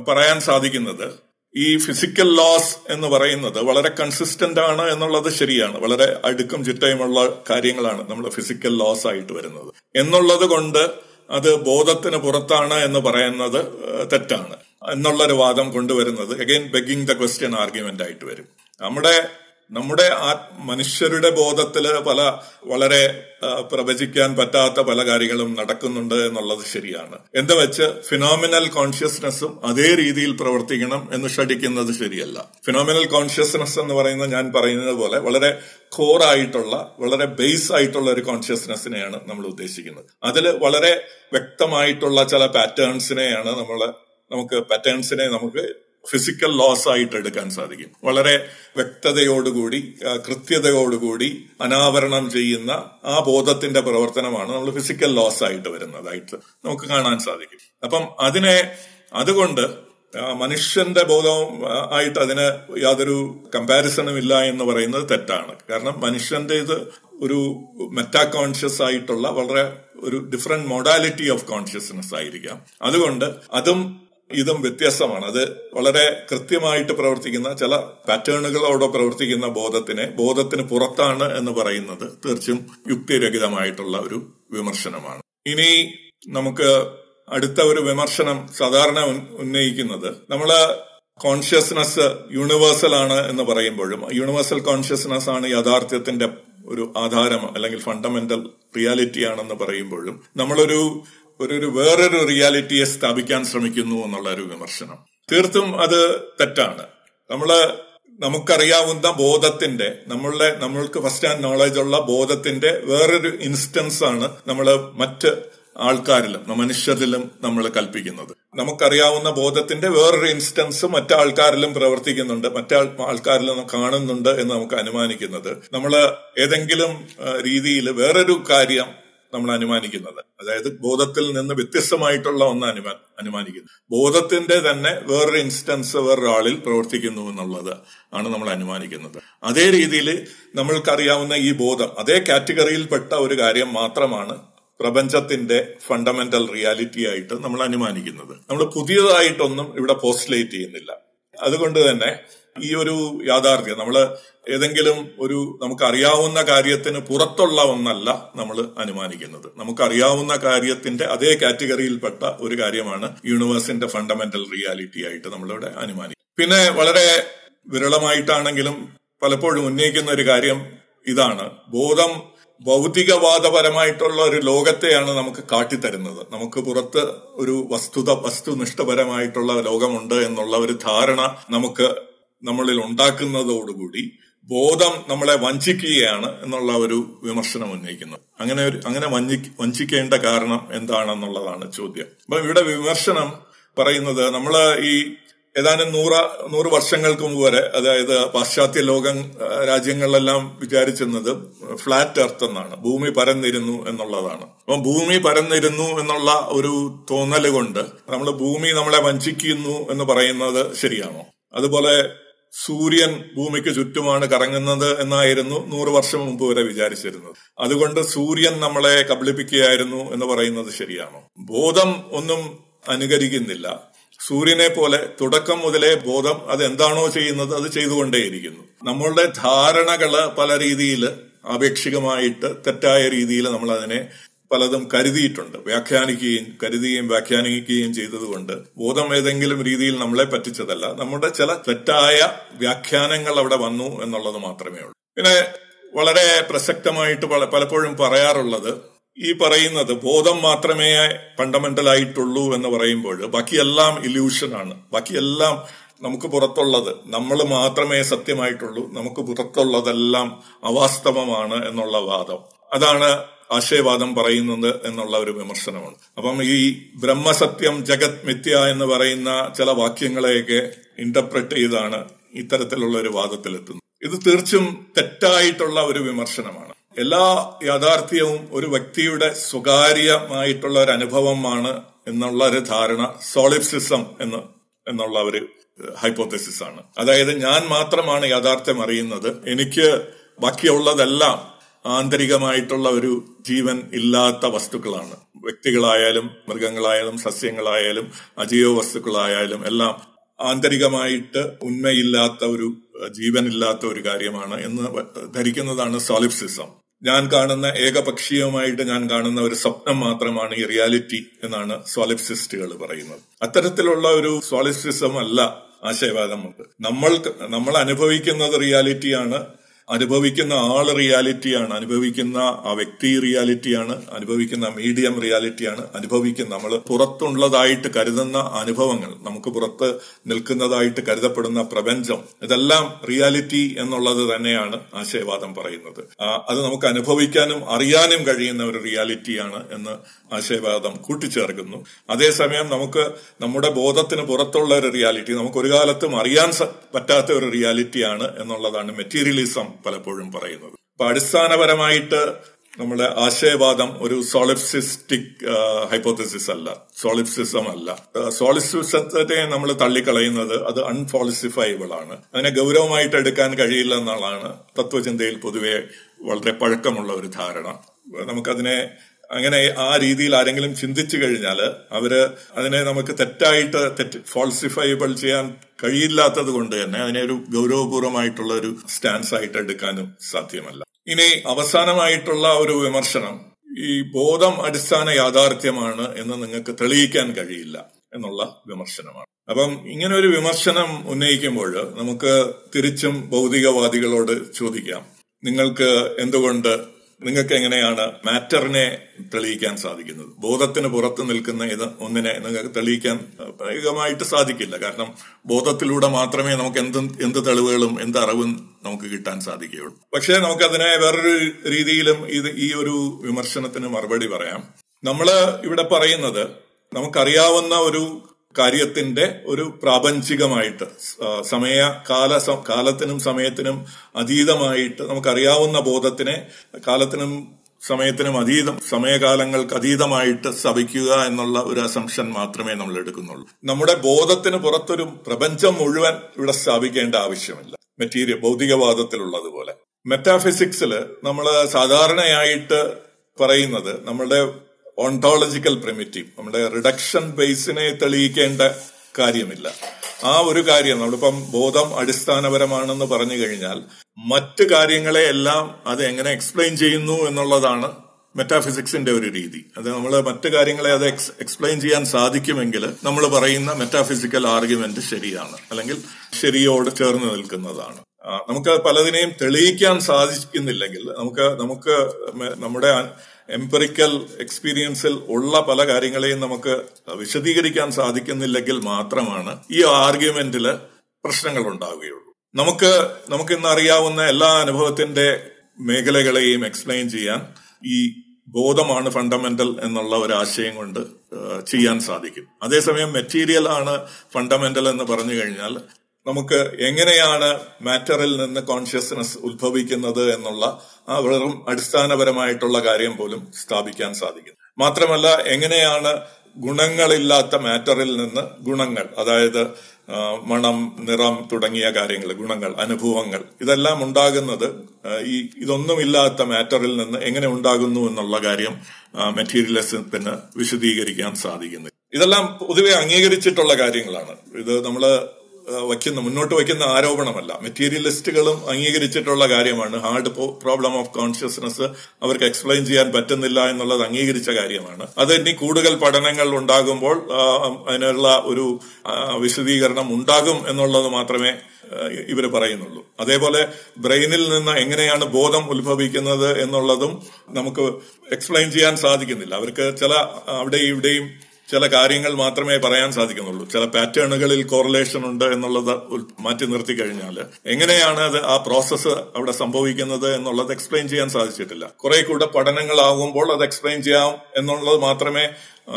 പറയാൻ സാധിക്കുന്നത് ഈ ഫിസിക്കൽ ലോസ് എന്ന് പറയുന്നത് വളരെ കൺസിസ്റ്റന്റ് ആണ് എന്നുള്ളത് ശരിയാണ്. വളരെ അടുക്കും ചിട്ടയുമുള്ള കാര്യങ്ങളാണ് നമ്മൾ ഫിസിക്കൽ ലോസ് ആയിട്ട് വരുന്നത്. എന്നുള്ളത് കൊണ്ട് അത് ബോധത്തിന് പുറത്താണ് എന്ന് പറയുന്നത് തെറ്റാണ്. എന്നുള്ളൊരു വാദം കൊണ്ടുവരുന്നത്. Again begging the question argument ആയിട്ട് വരും. നമ്മുടെ നമ്മുടെ ആ മനുഷ്യരുടെ ബോധത്തിൽ പല വളരെ പ്രവചിക്കാൻ പറ്റാത്ത പല കാര്യങ്ങളും നടക്കുന്നുണ്ട് എന്നുള്ളത് ശരിയാണ്. എന്താ വെച്ച് ഫിനോമിനൽ കോൺഷ്യസ്നെസ്സും അതേ രീതിയിൽ പ്രവർത്തിക്കണം എന്ന് ഷടിക്കുന്നത് ശരിയല്ല. ഫിനോമിനൽ കോൺഷ്യസ്നെസ് എന്ന് പറയുന്നത് ഞാൻ പറയുന്നത് പോലെ വളരെ കോർ ആയിട്ടുള്ള വളരെ ബേസ് ആയിട്ടുള്ള ഒരു കോൺഷ്യസ്നെസ്സിനെയാണ് നമ്മൾ ഉദ്ദേശിക്കുന്നത്. അതിൽ വളരെ വ്യക്തമായിട്ടുള്ള ചില പാറ്റേൺസിനെയാണ് നമ്മൾ നമുക്ക് പാറ്റേൺസിനെ നമുക്ക് ഫിസിക്കൽ ലോസ് ആയിട്ട് എടുക്കാൻ സാധിക്കും. വളരെ വ്യക്തതയോടുകൂടി കൃത്യതയോടുകൂടി അനാവരണം ചെയ്യുന്ന ആ ബോധത്തിന്റെ പ്രവർത്തനമാണ് നമ്മൾ ഫിസിക്കൽ ലോസ് ആയിട്ട് വരുന്നതായിട്ട് നമുക്ക് കാണാൻ സാധിക്കും. അപ്പം അതിനെ അതുകൊണ്ട് മനുഷ്യന്റെ ബോധവും ആയിട്ട് അതിന് യാതൊരു കമ്പാരിസണും ഇല്ല എന്ന് പറയുന്നത് തെറ്റാണ്. കാരണം മനുഷ്യന്റെ ഇത് ഒരു മെറ്റാ കോൺഷ്യസ് ആയിട്ടുള്ള വളരെ ഒരു ഡിഫറെന്റ് മോഡാലിറ്റി ഓഫ് കോൺഷ്യസ്നെസ് ആയിരിക്കാം. അതുകൊണ്ട് അതും ഇതും വ്യത്യസ്തമാണ്. അത് വളരെ കൃത്യമായിട്ട് പ്രവർത്തിക്കുന്ന ചില പാറ്റേണുകളോടെ പ്രവർത്തിക്കുന്ന ബോധത്തിനെ ബോധത്തിന് പുറത്താണ് എന്ന് പറയുന്നത് തീർച്ചയായും യുക്തിരഹിതമായിട്ടുള്ള ഒരു വിമർശനമാണ്. ഇനി നമുക്ക് അടുത്ത ഒരു വിമർശനം സാധാരണ ഉന്നയിക്കുന്നത്. നമ്മൾ കോൺഷ്യസ്നസ് യൂണിവേഴ്സൽ ആണ് എന്ന് പറയുമ്പോഴും യൂണിവേഴ്സൽ കോൺഷ്യസ്നസ് ആണ് യാഥാർത്ഥ്യത്തിന്റെ ഒരു ആധാരം അല്ലെങ്കിൽ ഫണ്ടമെന്റൽ റിയാലിറ്റി ആണെന്ന് പറയുമ്പോഴും നമ്മളൊരു ഒരു ഒരു വേറൊരു റിയാലിറ്റിയെ സ്ഥാപിക്കാൻ ശ്രമിക്കുന്നു എന്നുള്ള ഒരു വിമർശനം. തീർത്തും അത് തെറ്റാണ്. നമ്മൾ നമുക്കറിയാവുന്ന ബോധത്തിന്റെ നമ്മളുടെ നമ്മൾക്ക് ഫസ്റ്റ് ഹാൻഡ് നോളജ് ഉള്ള ബോധത്തിന്റെ വേറൊരു ഇൻസ്റ്റൻസ് ആണ് നമ്മൾ മറ്റ് ആൾക്കാരിലും മനുഷ്യരിലും നമ്മൾ കൽപ്പിക്കുന്നത്. നമുക്കറിയാവുന്ന ബോധത്തിന്റെ വേറൊരു ഇൻസ്റ്റൻസ് മറ്റാൾക്കാരിലും പ്രവർത്തിക്കുന്നുണ്ട് മറ്റാൾ ആൾക്കാരിലും കാണുന്നുണ്ട് എന്ന് നമുക്ക് അനുമാനിക്കുന്നത്. നമ്മൾ ഏതെങ്കിലും രീതിയിൽ വേറൊരു കാര്യം നമ്മൾ അനുമാനിക്കുന്നത്. അതായത് ബോധത്തിൽ നിന്ന് വ്യത്യസ്തമായിട്ടുള്ള ഒന്ന് അനുമാ അനുമാനിക്കുന്നു. ബോധത്തിന്റെ തന്നെ വേറൊരു ഇൻസ്റ്റൻസ് വേറൊരാളിൽ പ്രവർത്തിക്കുന്നു എന്നുള്ളത് ആണ് നമ്മൾ അനുമാനിക്കുന്നത്. അതേ രീതിയിൽ നമ്മൾക്കറിയാവുന്ന ഈ ബോധം അതേ കാറ്റഗറിയിൽപ്പെട്ട ഒരു കാര്യം മാത്രമാണ് പ്രപഞ്ചത്തിന്റെ ഫണ്ടമെന്റൽ റിയാലിറ്റി ആയിട്ട് നമ്മൾ അനുമാനിക്കുന്നത്. നമ്മൾ പുതിയതായിട്ടൊന്നും ഇവിടെ പോസ്റ്റുലേറ്റ് ചെയ്യുന്നില്ല. അതുകൊണ്ട് തന്നെ ഈ ഒരു യാഥാർത്ഥ്യം നമ്മൾ ഏതെങ്കിലും ഒരു നമുക്കറിയാവുന്ന കാര്യത്തിന് പുറത്തുള്ള ഒന്നല്ല നമ്മൾ അനുമാനിക്കുന്നത്. നമുക്കറിയാവുന്ന കാര്യത്തിന്റെ അതേ കാറ്റഗറിയിൽപ്പെട്ട ഒരു കാര്യമാണ് യൂണിവേഴ്സിന്റെ ഫണ്ടമെന്റൽ റിയാലിറ്റി ആയിട്ട് നമ്മളിവിടെ അനുമാനിക്കും പിന്നെ വളരെ വിരളമായിട്ടാണെങ്കിലും പലപ്പോഴും ഉന്നയിക്കുന്ന ഒരു കാര്യം ഇതാണ്. ബോധം ഭൗതികവാദപരമായിട്ടുള്ള ഒരു ലോകത്തെയാണ് നമുക്ക് കാട്ടിത്തരുന്നത്. നമുക്ക് പുറത്ത് ഒരു വസ്തുത വസ്തുനിഷ്ഠപരമായിട്ടുള്ള ലോകമുണ്ട് എന്നുള്ള ഒരു ധാരണ നമുക്ക് നമ്മളിൽ ഉണ്ടാക്കുന്നതോടുകൂടി ബോധം നമ്മളെ വഞ്ചിക്കുകയാണ് എന്നുള്ള ഒരു വിമർശനം ഉന്നയിക്കുന്നത്. അങ്ങനെ ഒരു അങ്ങനെ വഞ്ചി വഞ്ചിക്കേണ്ട കാരണം എന്താണെന്നുള്ളതാണ് ചോദ്യം. അപ്പൊ ഇവിടെ വിമർശനം പറയുന്നത് നമ്മൾ ഈ ഏതാനും നൂറ നൂറ് വർഷങ്ങൾക്ക് മുമ്പ് വരെ അതായത് പാശ്ചാത്യ ലോകം രാജ്യങ്ങളിലെല്ലാം വിചാരിച്ചിരുന്നത് ഫ്ലാറ്റ് എർത്ത് എന്നാണ്. ഭൂമി പരന്നിരുന്നു എന്നുള്ളതാണ്. അപ്പം ഭൂമി പരന്നിരുന്നു എന്നുള്ള ഒരു തോന്നൽ കൊണ്ട് നമ്മൾ ഭൂമി നമ്മളെ വഞ്ചിക്കുന്നു എന്ന് പറയുന്നത് ശരിയാണോ? അതുപോലെ സൂര്യൻ ഭൂമിക്ക് ചുറ്റുമാണ് കറങ്ങുന്നത് എന്നായിരുന്നു നൂറ് വർഷം മുമ്പ് വരെ വിചാരിച്ചിരുന്നത്. അതുകൊണ്ട് സൂര്യൻ നമ്മളെ കബളിപ്പിക്കുകയായിരുന്നു എന്ന് പറയുന്നത് ശരിയാണോ? ബോധം ഒന്നും അനുകരിക്കുന്നില്ല. സൂര്യനെ പോലെ തുടക്കം മുതലേ ബോധം അത് എന്താണോ ചെയ്യുന്നത് അത് ചെയ്തുകൊണ്ടേയിരിക്കുന്നു. നമ്മളുടെ ധാരണകൾ പല രീതിയിൽ ആപേക്ഷികമായിട്ട് തെറ്റായ രീതിയിൽ നമ്മൾ അതിനെ പലതും കരുതിയിട്ടുണ്ട്. വ്യാഖ്യാനിക്കുകയും കരുതുകയും വ്യാഖ്യാനിക്കുകയും ചെയ്തതുകൊണ്ട് ബോധം ഏതെങ്കിലും രീതിയിൽ നമ്മളെ പറ്റിച്ചതല്ല. നമ്മുടെ ചില തെറ്റായ വ്യാഖ്യാനങ്ങൾ അവിടെ വന്നു എന്നുള്ളത് മാത്രമേ ഉള്ളൂ. പിന്നെ വളരെ പ്രസക്തമായിട്ട് പലപ്പോഴും പറയാറുള്ളത് ഈ പറയുന്നത് ബോധം മാത്രമേ ഫണ്ടമെന്റൽ ആയിട്ടുള്ളൂ എന്ന് പറയുമ്പോൾ ബാക്കിയെല്ലാം ഇല്യൂഷനാണ് ബാക്കിയെല്ലാം നമുക്ക് പുറത്തുള്ളത് നമ്മൾ മാത്രമേ സത്യമായിട്ടുള്ളൂ. നമുക്ക് പുറത്തുള്ളതെല്ലാം അവാസ്തവമാണ് എന്നുള്ള വാദം. അതാണ് ആശയവാദം പറയുന്നത് എന്നുള്ള ഒരു വിമർശനമാണ് അപ്പം ഈ ബ്രഹ്മസത്യം ജഗത് മിഥ്യ എന്ന് പറയുന്ന ചില വാക്യങ്ങളെയൊക്കെ ഇന്റർപ്രറ്റ് ചെയ്താണ് ഇത്തരത്തിലുള്ള ഒരു വാദത്തിലെത്തുന്നത്. ഇത് തീർച്ചും തെറ്റായിട്ടുള്ള ഒരു വിമർശനമാണ്. എല്ലാ യാഥാർത്ഥ്യവും ഒരു വ്യക്തിയുടെ സ്വകാര്യമായിട്ടുള്ള ഒരു അനുഭവമാണ് എന്നുള്ള ഒരു ധാരണ സോളിപ്സിസം എന്ന് എന്നുള്ള ഒരു ഹൈപ്പോത്തസിസ് ആണ്. അതായത് ഞാൻ മാത്രമാണ് യാഥാർത്ഥ്യം അറിയുന്നത്. എനിക്ക് ബാക്കിയുള്ളതെല്ലാം ആന്തരികമായിട്ടുള്ള ഒരു ജീവൻ ഇല്ലാത്ത വസ്തുക്കളാണ്. വ്യക്തികളായാലും മൃഗങ്ങളായാലും സസ്യങ്ങളായാലും അജീവ വസ്തുക്കളായാലും എല്ലാം ആന്തരികമായിട്ട് ഉന്മയില്ലാത്ത ഒരു ജീവനില്ലാത്ത ഒരു കാര്യമാണ് എന്ന് ധരിക്കുന്നതാണ് സോളിപ്സിസം. ഞാൻ കാണുന്ന ഏകപക്ഷീയമായിട്ട് ഞാൻ കാണുന്ന ഒരു സ്വപ്നം മാത്രമാണ് ഈ റിയാലിറ്റി എന്നാണ് സോളിപ്സിസ്റ്റുകൾ പറയുന്നത്. അത്തരത്തിലുള്ള ഒരു സോളിപ്സിസം അല്ല ആശയവാദം. നമ്മൾ നമ്മൾ അനുഭവിക്കുന്നത് റിയാലിറ്റിയാണ് അനുഭവിക്കുന്ന ആൾ റിയാലിറ്റിയാണ് അനുഭവിക്കുന്ന ആ വ്യക്തി റിയാലിറ്റിയാണ് അനുഭവിക്കുന്ന മീഡിയം റിയാലിറ്റിയാണ് അനുഭവിക്കുന്ന നമ്മൾ പുറത്തുള്ളതായിട്ട് കരുതുന്ന അനുഭവങ്ങൾ നമുക്ക് പുറത്ത് നിൽക്കുന്നതായിട്ട് കരുതപ്പെടുന്ന പ്രപഞ്ചം ഇതെല്ലാം റിയാലിറ്റി എന്നുള്ളത് തന്നെയാണ് ആശയവാദം പറയുന്നത്. അത് നമുക്ക് അനുഭവിക്കാനും അറിയാനും കഴിയുന്ന ഒരു റിയാലിറ്റിയാണ് എന്ന് ആശയവാദം കൂട്ടിച്ചേർക്കുന്നു. അതേസമയം നമുക്ക് നമ്മുടെ ബോധത്തിന് പുറത്തുള്ള ഒരു റിയാലിറ്റി നമുക്ക് ഒരു കാലത്തും അറിയാൻ പറ്റാത്ത ഒരു റിയാലിറ്റിയാണ് എന്നുള്ളതാണ് മെറ്റീരിയലിസം പലപ്പോഴും പറയുന്നത്. അപ്പൊ അടിസ്ഥാനപരമായിട്ട് നമ്മുടെ ആശയവാദം ഒരു സോളിപ്സിസ്റ്റിക് ഹൈപ്പോത്തസിസ് അല്ല. സോളിപ്സിസം അല്ല. സോളിപ്സിസത്തെ നമ്മൾ തള്ളിക്കളയുന്നത് അത് അൺഫോളിസിഫൈബിൾ ആണ്. അതിനെ ഗൗരവമായിട്ട് എടുക്കാൻ കഴിയില്ല എന്നുള്ളതാണ് തത്വചിന്തയിൽ പൊതുവെ വളരെ പഴക്കമുള്ള ഒരു ധാരണ. നമുക്കതിനെ അങ്ങനെ ആ രീതിയിൽ ആരെങ്കിലും ചിന്തിച്ചു കഴിഞ്ഞാൽ അവർ അതിനെ നമുക്ക് തെറ്റായിട്ട് തെറ്റ് ഫോൾസിഫൈബിൾ ചെയ്യാൻ കഴിയില്ലാത്തത് കൊണ്ട് തന്നെ അതിനെ ഒരു ഗൗരവപൂർവമായിട്ടുള്ള ഒരു സ്റ്റാൻസ് ആയിട്ട് എടുക്കാനും സാധ്യമല്ല. ഇനി അവസാനമായിട്ടുള്ള ഒരു വിമർശനം ഈ ബോധം അടിസ്ഥാന യാഥാർത്ഥ്യമാണ് എന്ന് നിങ്ങൾക്ക് തെളിയിക്കാൻ കഴിയില്ല എന്നുള്ള വിമർശനമാണ്. അപ്പം ഇങ്ങനെ ഒരു വിമർശനം ഉന്നയിക്കുമ്പോൾ നമുക്ക് തിരിച്ചും ഭൗതികവാദികളോട് ചോദിക്കാം നിങ്ങൾക്ക് എന്തുകൊണ്ട് നിങ്ങൾക്ക് എങ്ങനെയാണ് മാറ്ററിനെ തെളിയിക്കാൻ സാധിക്കുന്നത്? ബോധത്തിന് പുറത്ത് നിൽക്കുന്ന ഇത് ഒന്നിനെ നിങ്ങൾക്ക് തെളിയിക്കാൻ പ്രായോഗികമായിട്ട് സാധിക്കില്ല. കാരണം ബോധത്തിലൂടെ മാത്രമേ നമുക്ക് എന്ത് എന്ത് തെളിവുകളും എന്ത് അറിവും നമുക്ക് കിട്ടാൻ സാധിക്കുകയുള്ളൂ. പക്ഷേ നമുക്കതിനെ വേറൊരു രീതിയിലും ഇത് ഈ ഒരു വിമർശനത്തിന് മറുപടി പറയാം. നമ്മൾ ഇവിടെ പറയുന്നത് നമുക്കറിയാവുന്ന ഒരു കാര്യത്തിന്റെ ഒരു പ്രാപഞ്ചികമായിട്ട് സമയ കാല കാലത്തിനും സമയത്തിനും അതീതമായിട്ട് നമുക്കറിയാവുന്ന ബോധത്തിനെ കാലത്തിനും സമയത്തിനും അതീതം സമയകാലങ്ങൾക്ക് അതീതമായിട്ട് സ്ഥാപിക്കുക എന്നുള്ള ഒരു അസംഷൻ മാത്രമേ നമ്മൾ എടുക്കുന്നുള്ളൂ. നമ്മുടെ ബോധത്തിന് പുറത്തൊരു പ്രപഞ്ചം മുഴുവൻ ഇവിടെ സ്ഥാപിക്കേണ്ട ആവശ്യമില്ല. മെറ്റീരിയൽ ഭൗതികവാദത്തിലുള്ളതുപോലെ. മെറ്റാഫിസിക്സിൽ നമ്മൾ സാധാരണയായിട്ട് പറയുന്നത് നമ്മളുടെ ഓണ്ടോളജിക്കൽ പ്രിമിറ്റീവ് നമ്മുടെ റിഡക്ഷൻ ബേസിനെ തെളിയിക്കേണ്ട കാര്യമില്ല. ആ ഒരു കാര്യം നമ്മളിപ്പം ബോധം അടിസ്ഥാനപരമാണെന്ന് പറഞ്ഞു കഴിഞ്ഞാൽ മറ്റ് കാര്യങ്ങളെ എല്ലാം അത് എങ്ങനെ എക്സ്പ്ലെയിൻ ചെയ്യുന്നു എന്നുള്ളതാണ് മെറ്റാഫിസിക്സിന്റെ ഒരു രീതി. അത് നമ്മൾ മറ്റു കാര്യങ്ങളെ അത് എക്സ്പ്ലെയിൻ ചെയ്യാൻ സാധിക്കുമെങ്കിൽ നമ്മൾ പറയുന്ന മെറ്റാഫിസിക്കൽ ആർഗ്യുമെന്റ് ശരിയാണ്. അല്ലെങ്കിൽ ശരിയോട് ചേർന്ന് നിൽക്കുന്നതാണ്. നമുക്ക് പലതിനെയും തെളിയിക്കാൻ സാധിക്കുന്നില്ലെങ്കിൽ നമുക്ക് നമുക്ക് നമ്മുടെ എംപറിക്കൽ എക്സ്പീരിയൻസിൽ ഉള്ള പല കാര്യങ്ങളെയും നമുക്ക് വിശദീകരിക്കാൻ സാധിക്കുന്നില്ലെങ്കിൽ മാത്രമാണ് ഈ ആർഗ്യുമെന്റിൽ പ്രശ്നങ്ങൾ ഉണ്ടാവുകയുള്ളൂ. നമുക്ക് നമുക്ക് ഇന്ന് അറിയാവുന്ന എല്ലാ അനുഭവത്തിന്റെ മേഖലകളെയും എക്സ്പ്ലെയിൻ ചെയ്യാൻ ഈ ബോധമാണ് ഫണ്ടമെന്റൽ എന്നുള്ള ഒരു ആശയം കൊണ്ട് ചെയ്യാൻ സാധിക്കും. അതേസമയം മെറ്റീരിയൽ ആണ് ഫണ്ടമെന്റൽ എന്ന് പറഞ്ഞു കഴിഞ്ഞാൽ നമുക്ക് എങ്ങനെയാണ് മാറ്ററിൽ നിന്ന് കോൺഷ്യസ്നസ് ഉത്ഭവിക്കുന്നത് എന്നുള്ള ആ വെറും അടിസ്ഥാനപരമായിട്ടുള്ള കാര്യം പോലും സ്ഥാപിക്കാൻ സാധിക്കും. മാത്രമല്ല എങ്ങനെയാണ് ഗുണങ്ങളില്ലാത്ത മാറ്ററിൽ നിന്ന് ഗുണങ്ങൾ അതായത് മണം നിറം തുടങ്ങിയ കാര്യങ്ങൾ ഗുണങ്ങൾ അനുഭവങ്ങൾ ഇതെല്ലാം ഉണ്ടാകുന്നത് ഈ ഇതൊന്നുമില്ലാത്ത മാറ്ററിൽ നിന്ന് എങ്ങനെ ഉണ്ടാകുന്നു എന്നുള്ള കാര്യം മെറ്റീരിയലിസത്തിന് വിശദീകരിക്കാൻ സാധിക്കുന്നു. ഇതെല്ലാം പൊതുവെ അംഗീകരിച്ചിട്ടുള്ള കാര്യങ്ങളാണ്. ഇത് നമ്മൾ ഏഹ്, വയ്ക്കുന്ന മുന്നോട്ട് വയ്ക്കുന്ന ആരോപണമല്ല. മെറ്റീരിയലിസ്റ്റുകളും അംഗീകരിച്ചിട്ടുള്ള കാര്യമാണ്. ഹാർഡ് പ്രോബ്ലം ഓഫ് കോൺഷ്യസ്നസ് അവർക്ക് എക്സ്പ്ലെയിൻ ചെയ്യാൻ പറ്റുന്നില്ല എന്നുള്ളത് അംഗീകരിച്ച കാര്യമാണ്. അത് ഇനി കൂടുതൽ പഠനങ്ങൾ ഉണ്ടാകുമ്പോൾ അതിനുള്ള ഒരു വിശദീകരണം ഉണ്ടാകും എന്നുള്ളത് മാത്രമേ ഇവർ പറയുന്നുള്ളൂ. അതേപോലെ ബ്രെയിനിൽ നിന്ന് എങ്ങനെയാണ് ബോധം ഉത്ഭവിക്കുന്നത് എന്നുള്ളതും നമുക്ക് എക്സ്പ്ലെയിൻ ചെയ്യാൻ സാധിക്കുന്നില്ല. അവർക്ക് ചില അവിടെയും ഇവിടെയും ചില കാര്യങ്ങൾ മാത്രമേ പറയാൻ സാധിക്കുന്നുള്ളൂ. ചില പാറ്റേണുകളിൽ കോറിലേഷൻ ഉണ്ട് എന്നുള്ളത് മാറ്റി നിർത്തി കഴിഞ്ഞാൽ എങ്ങനെയാണ് അത് ആ പ്രോസസ്സ് അവിടെ സംഭവിക്കുന്നത് എന്നുള്ളത് എക്സ്പ്ലെയിൻ ചെയ്യാൻ സാധിച്ചിട്ടില്ല. കുറെ കൂടെ പഠനങ്ങളാകുമ്പോൾ അത് എക്സ്പ്ലെയിൻ ചെയ്യാം എന്നുള്ളത് മാത്രമേ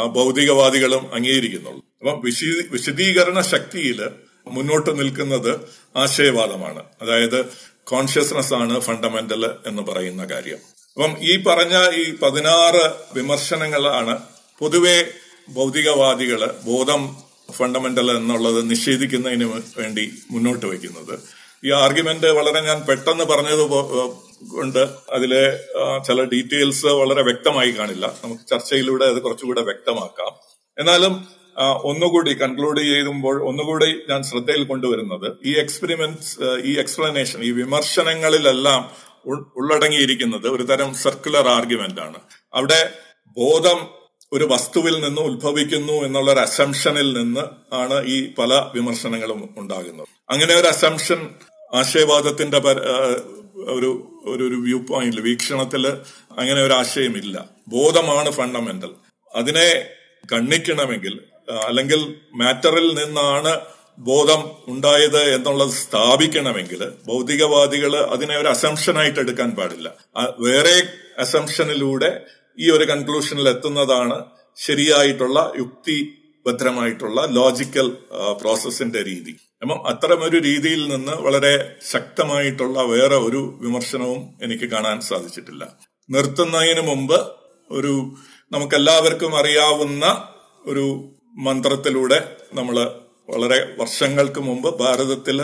ഭൗതികവാദികളും അംഗീകരിക്കുന്നുള്ളൂ. അപ്പം വിശദീ വിശദീകരണ ശക്തിയിൽ മുന്നോട്ട് നിൽക്കുന്നത് ആശയവാദമാണ്. അതായത് കോൺഷ്യസ്നസ് ആണ് ഫണ്ടമെന്റൽ എന്ന് പറയുന്ന കാര്യം. അപ്പം ഈ പറഞ്ഞ ഈ പതിനാറ് വിമർശനങ്ങളാണ് പൊതുവെ ഭൗതികവാദികൾ ബോധം ഫണ്ടമെന്റൽ എന്നുള്ളത് നിഷേധിക്കുന്നതിന് വേണ്ടി മുന്നോട്ട് വയ്ക്കുന്നത്. ഈ ആർഗ്യുമെന്റ് വളരെ ഞാൻ പെട്ടെന്ന് പറഞ്ഞത് കൊണ്ട് അതിലെ ചില ഡീറ്റെയിൽസ് വളരെ വ്യക്തമായി കാണില്ല. നമുക്ക് ചർച്ചയിലൂടെ അത് കുറച്ചുകൂടെ വ്യക്തമാക്കാം. എന്നാലും ഒന്നുകൂടി കൺക്ലൂഡ് ചെയ്യുമ്പോൾ ഒന്നുകൂടി ഞാൻ ശ്രദ്ധയിൽ കൊണ്ടുവരുന്നത് ഈ എക്സ്പെരിമെന്റ്സ് ഈ എക്സ്പ്ലനേഷൻ ഈ വിമർശനങ്ങളിലെല്ലാം ഉള്ളടങ്ങിയിരിക്കുന്നത് ഒരു തരം സർക്കുലർ ആർഗ്യുമെന്റ് ആണ്. അവിടെ ബോധം ഒരു വസ്തുവിൽ നിന്ന് ഉത്ഭവിക്കുന്നു എന്നുള്ള ഒരു അസംഷനിൽ നിന്ന് ആണ് ഈ പല വിമർശനങ്ങളും ഉണ്ടാകുന്നത്. അങ്ങനെ ഒരു അസംഷൻ ആശയവാദത്തിന്റെ ഒരു ഒരു വ്യൂ പോയിന്റിൽ വീക്ഷണത്തിൽ അങ്ങനെ ഒരു ആശയമില്ല. ബോധമാണ് ഫണ്ടമെന്റൽ അതിനെ കണ്ണിക്കണമെങ്കിൽ അല്ലെങ്കിൽ മാറ്ററിൽ നിന്നാണ് ബോധം ഉണ്ടായത് എന്നുള്ളത് സ്ഥാപിക്കണമെങ്കിൽ ഭൗതികവാദികൾ അതിനെ ഒരു അസംഷനായിട്ട് എടുക്കാൻ പാടില്ല. വേറെ അസംഷനിലൂടെ ഈ ഒരു കൺക്ലൂഷനിൽ എത്തുന്നതാണ് ശരിയായിട്ടുള്ള യുക്തിഭദ്രമായിട്ടുള്ള ലോജിക്കൽ പ്രോസസ്സിന്റെ രീതി. അപ്പം അത്തരമൊരു രീതിയിൽ നിന്ന് വളരെ ശക്തമായിട്ടുള്ള വേറെ ഒരു വിമർശനവും എനിക്ക് കാണാൻ സാധിച്ചിട്ടില്ല. നിർത്തുന്നതിന് മുമ്പ് ഒരു നമുക്കെല്ലാവർക്കും അറിയാവുന്ന ഒരു മന്ത്രത്തിലൂടെ നമ്മൾ വളരെ വർഷങ്ങൾക്ക് മുമ്പ് ഭാരതത്തിൽ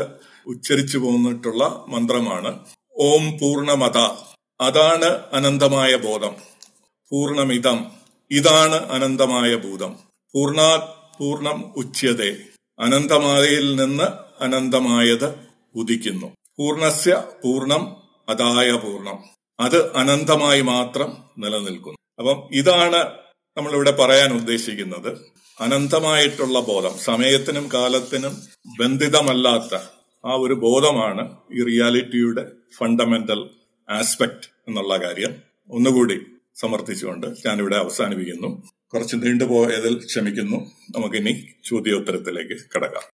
ഉച്ചരിച്ചു പോന്നിട്ടുള്ള മന്ത്രമാണ് ഓം പൂർണമത അതാണ് അനന്തമായ ബോധം. പൂർണമിതം ഇതാണ് അനന്തമായ ഭൂതം. പൂർണാ പൂർണം ഉച്യതേ. അനന്തമായയിൽ നിന്ന് അനന്തമായത് ഉദിക്കുന്നു. പൂർണസ്യ പൂർണം അതായ പൂർണം. അത് അനന്തമായി മാത്രം നിലനിൽക്കുന്നു. അപ്പം ഇതാണ് നമ്മളിവിടെ പറയാൻ ഉദ്ദേശിക്കുന്നത്. അനന്തമായിട്ടുള്ള ബോധം സമയത്തിനും കാലത്തിനും ബന്ധിതമല്ലാത്ത ആ ഒരു ബോധമാണ് ഈ റിയാലിറ്റിയുടെ ഫണ്ടമെന്റൽ ആസ്പെക്ട് എന്നുള്ള കാര്യം. ഒന്നുകൂടി സമർത്ഥിച്ചുകൊണ്ട് ഞാനിവിടെ അവസാനിപ്പിക്കുന്നു. കുറച്ച് നീണ്ടുപോയതിൽ ക്ഷമിക്കുന്നു. നമുക്കിനി ചോദ്യോത്തരത്തിലേക്ക് കടക്കാം.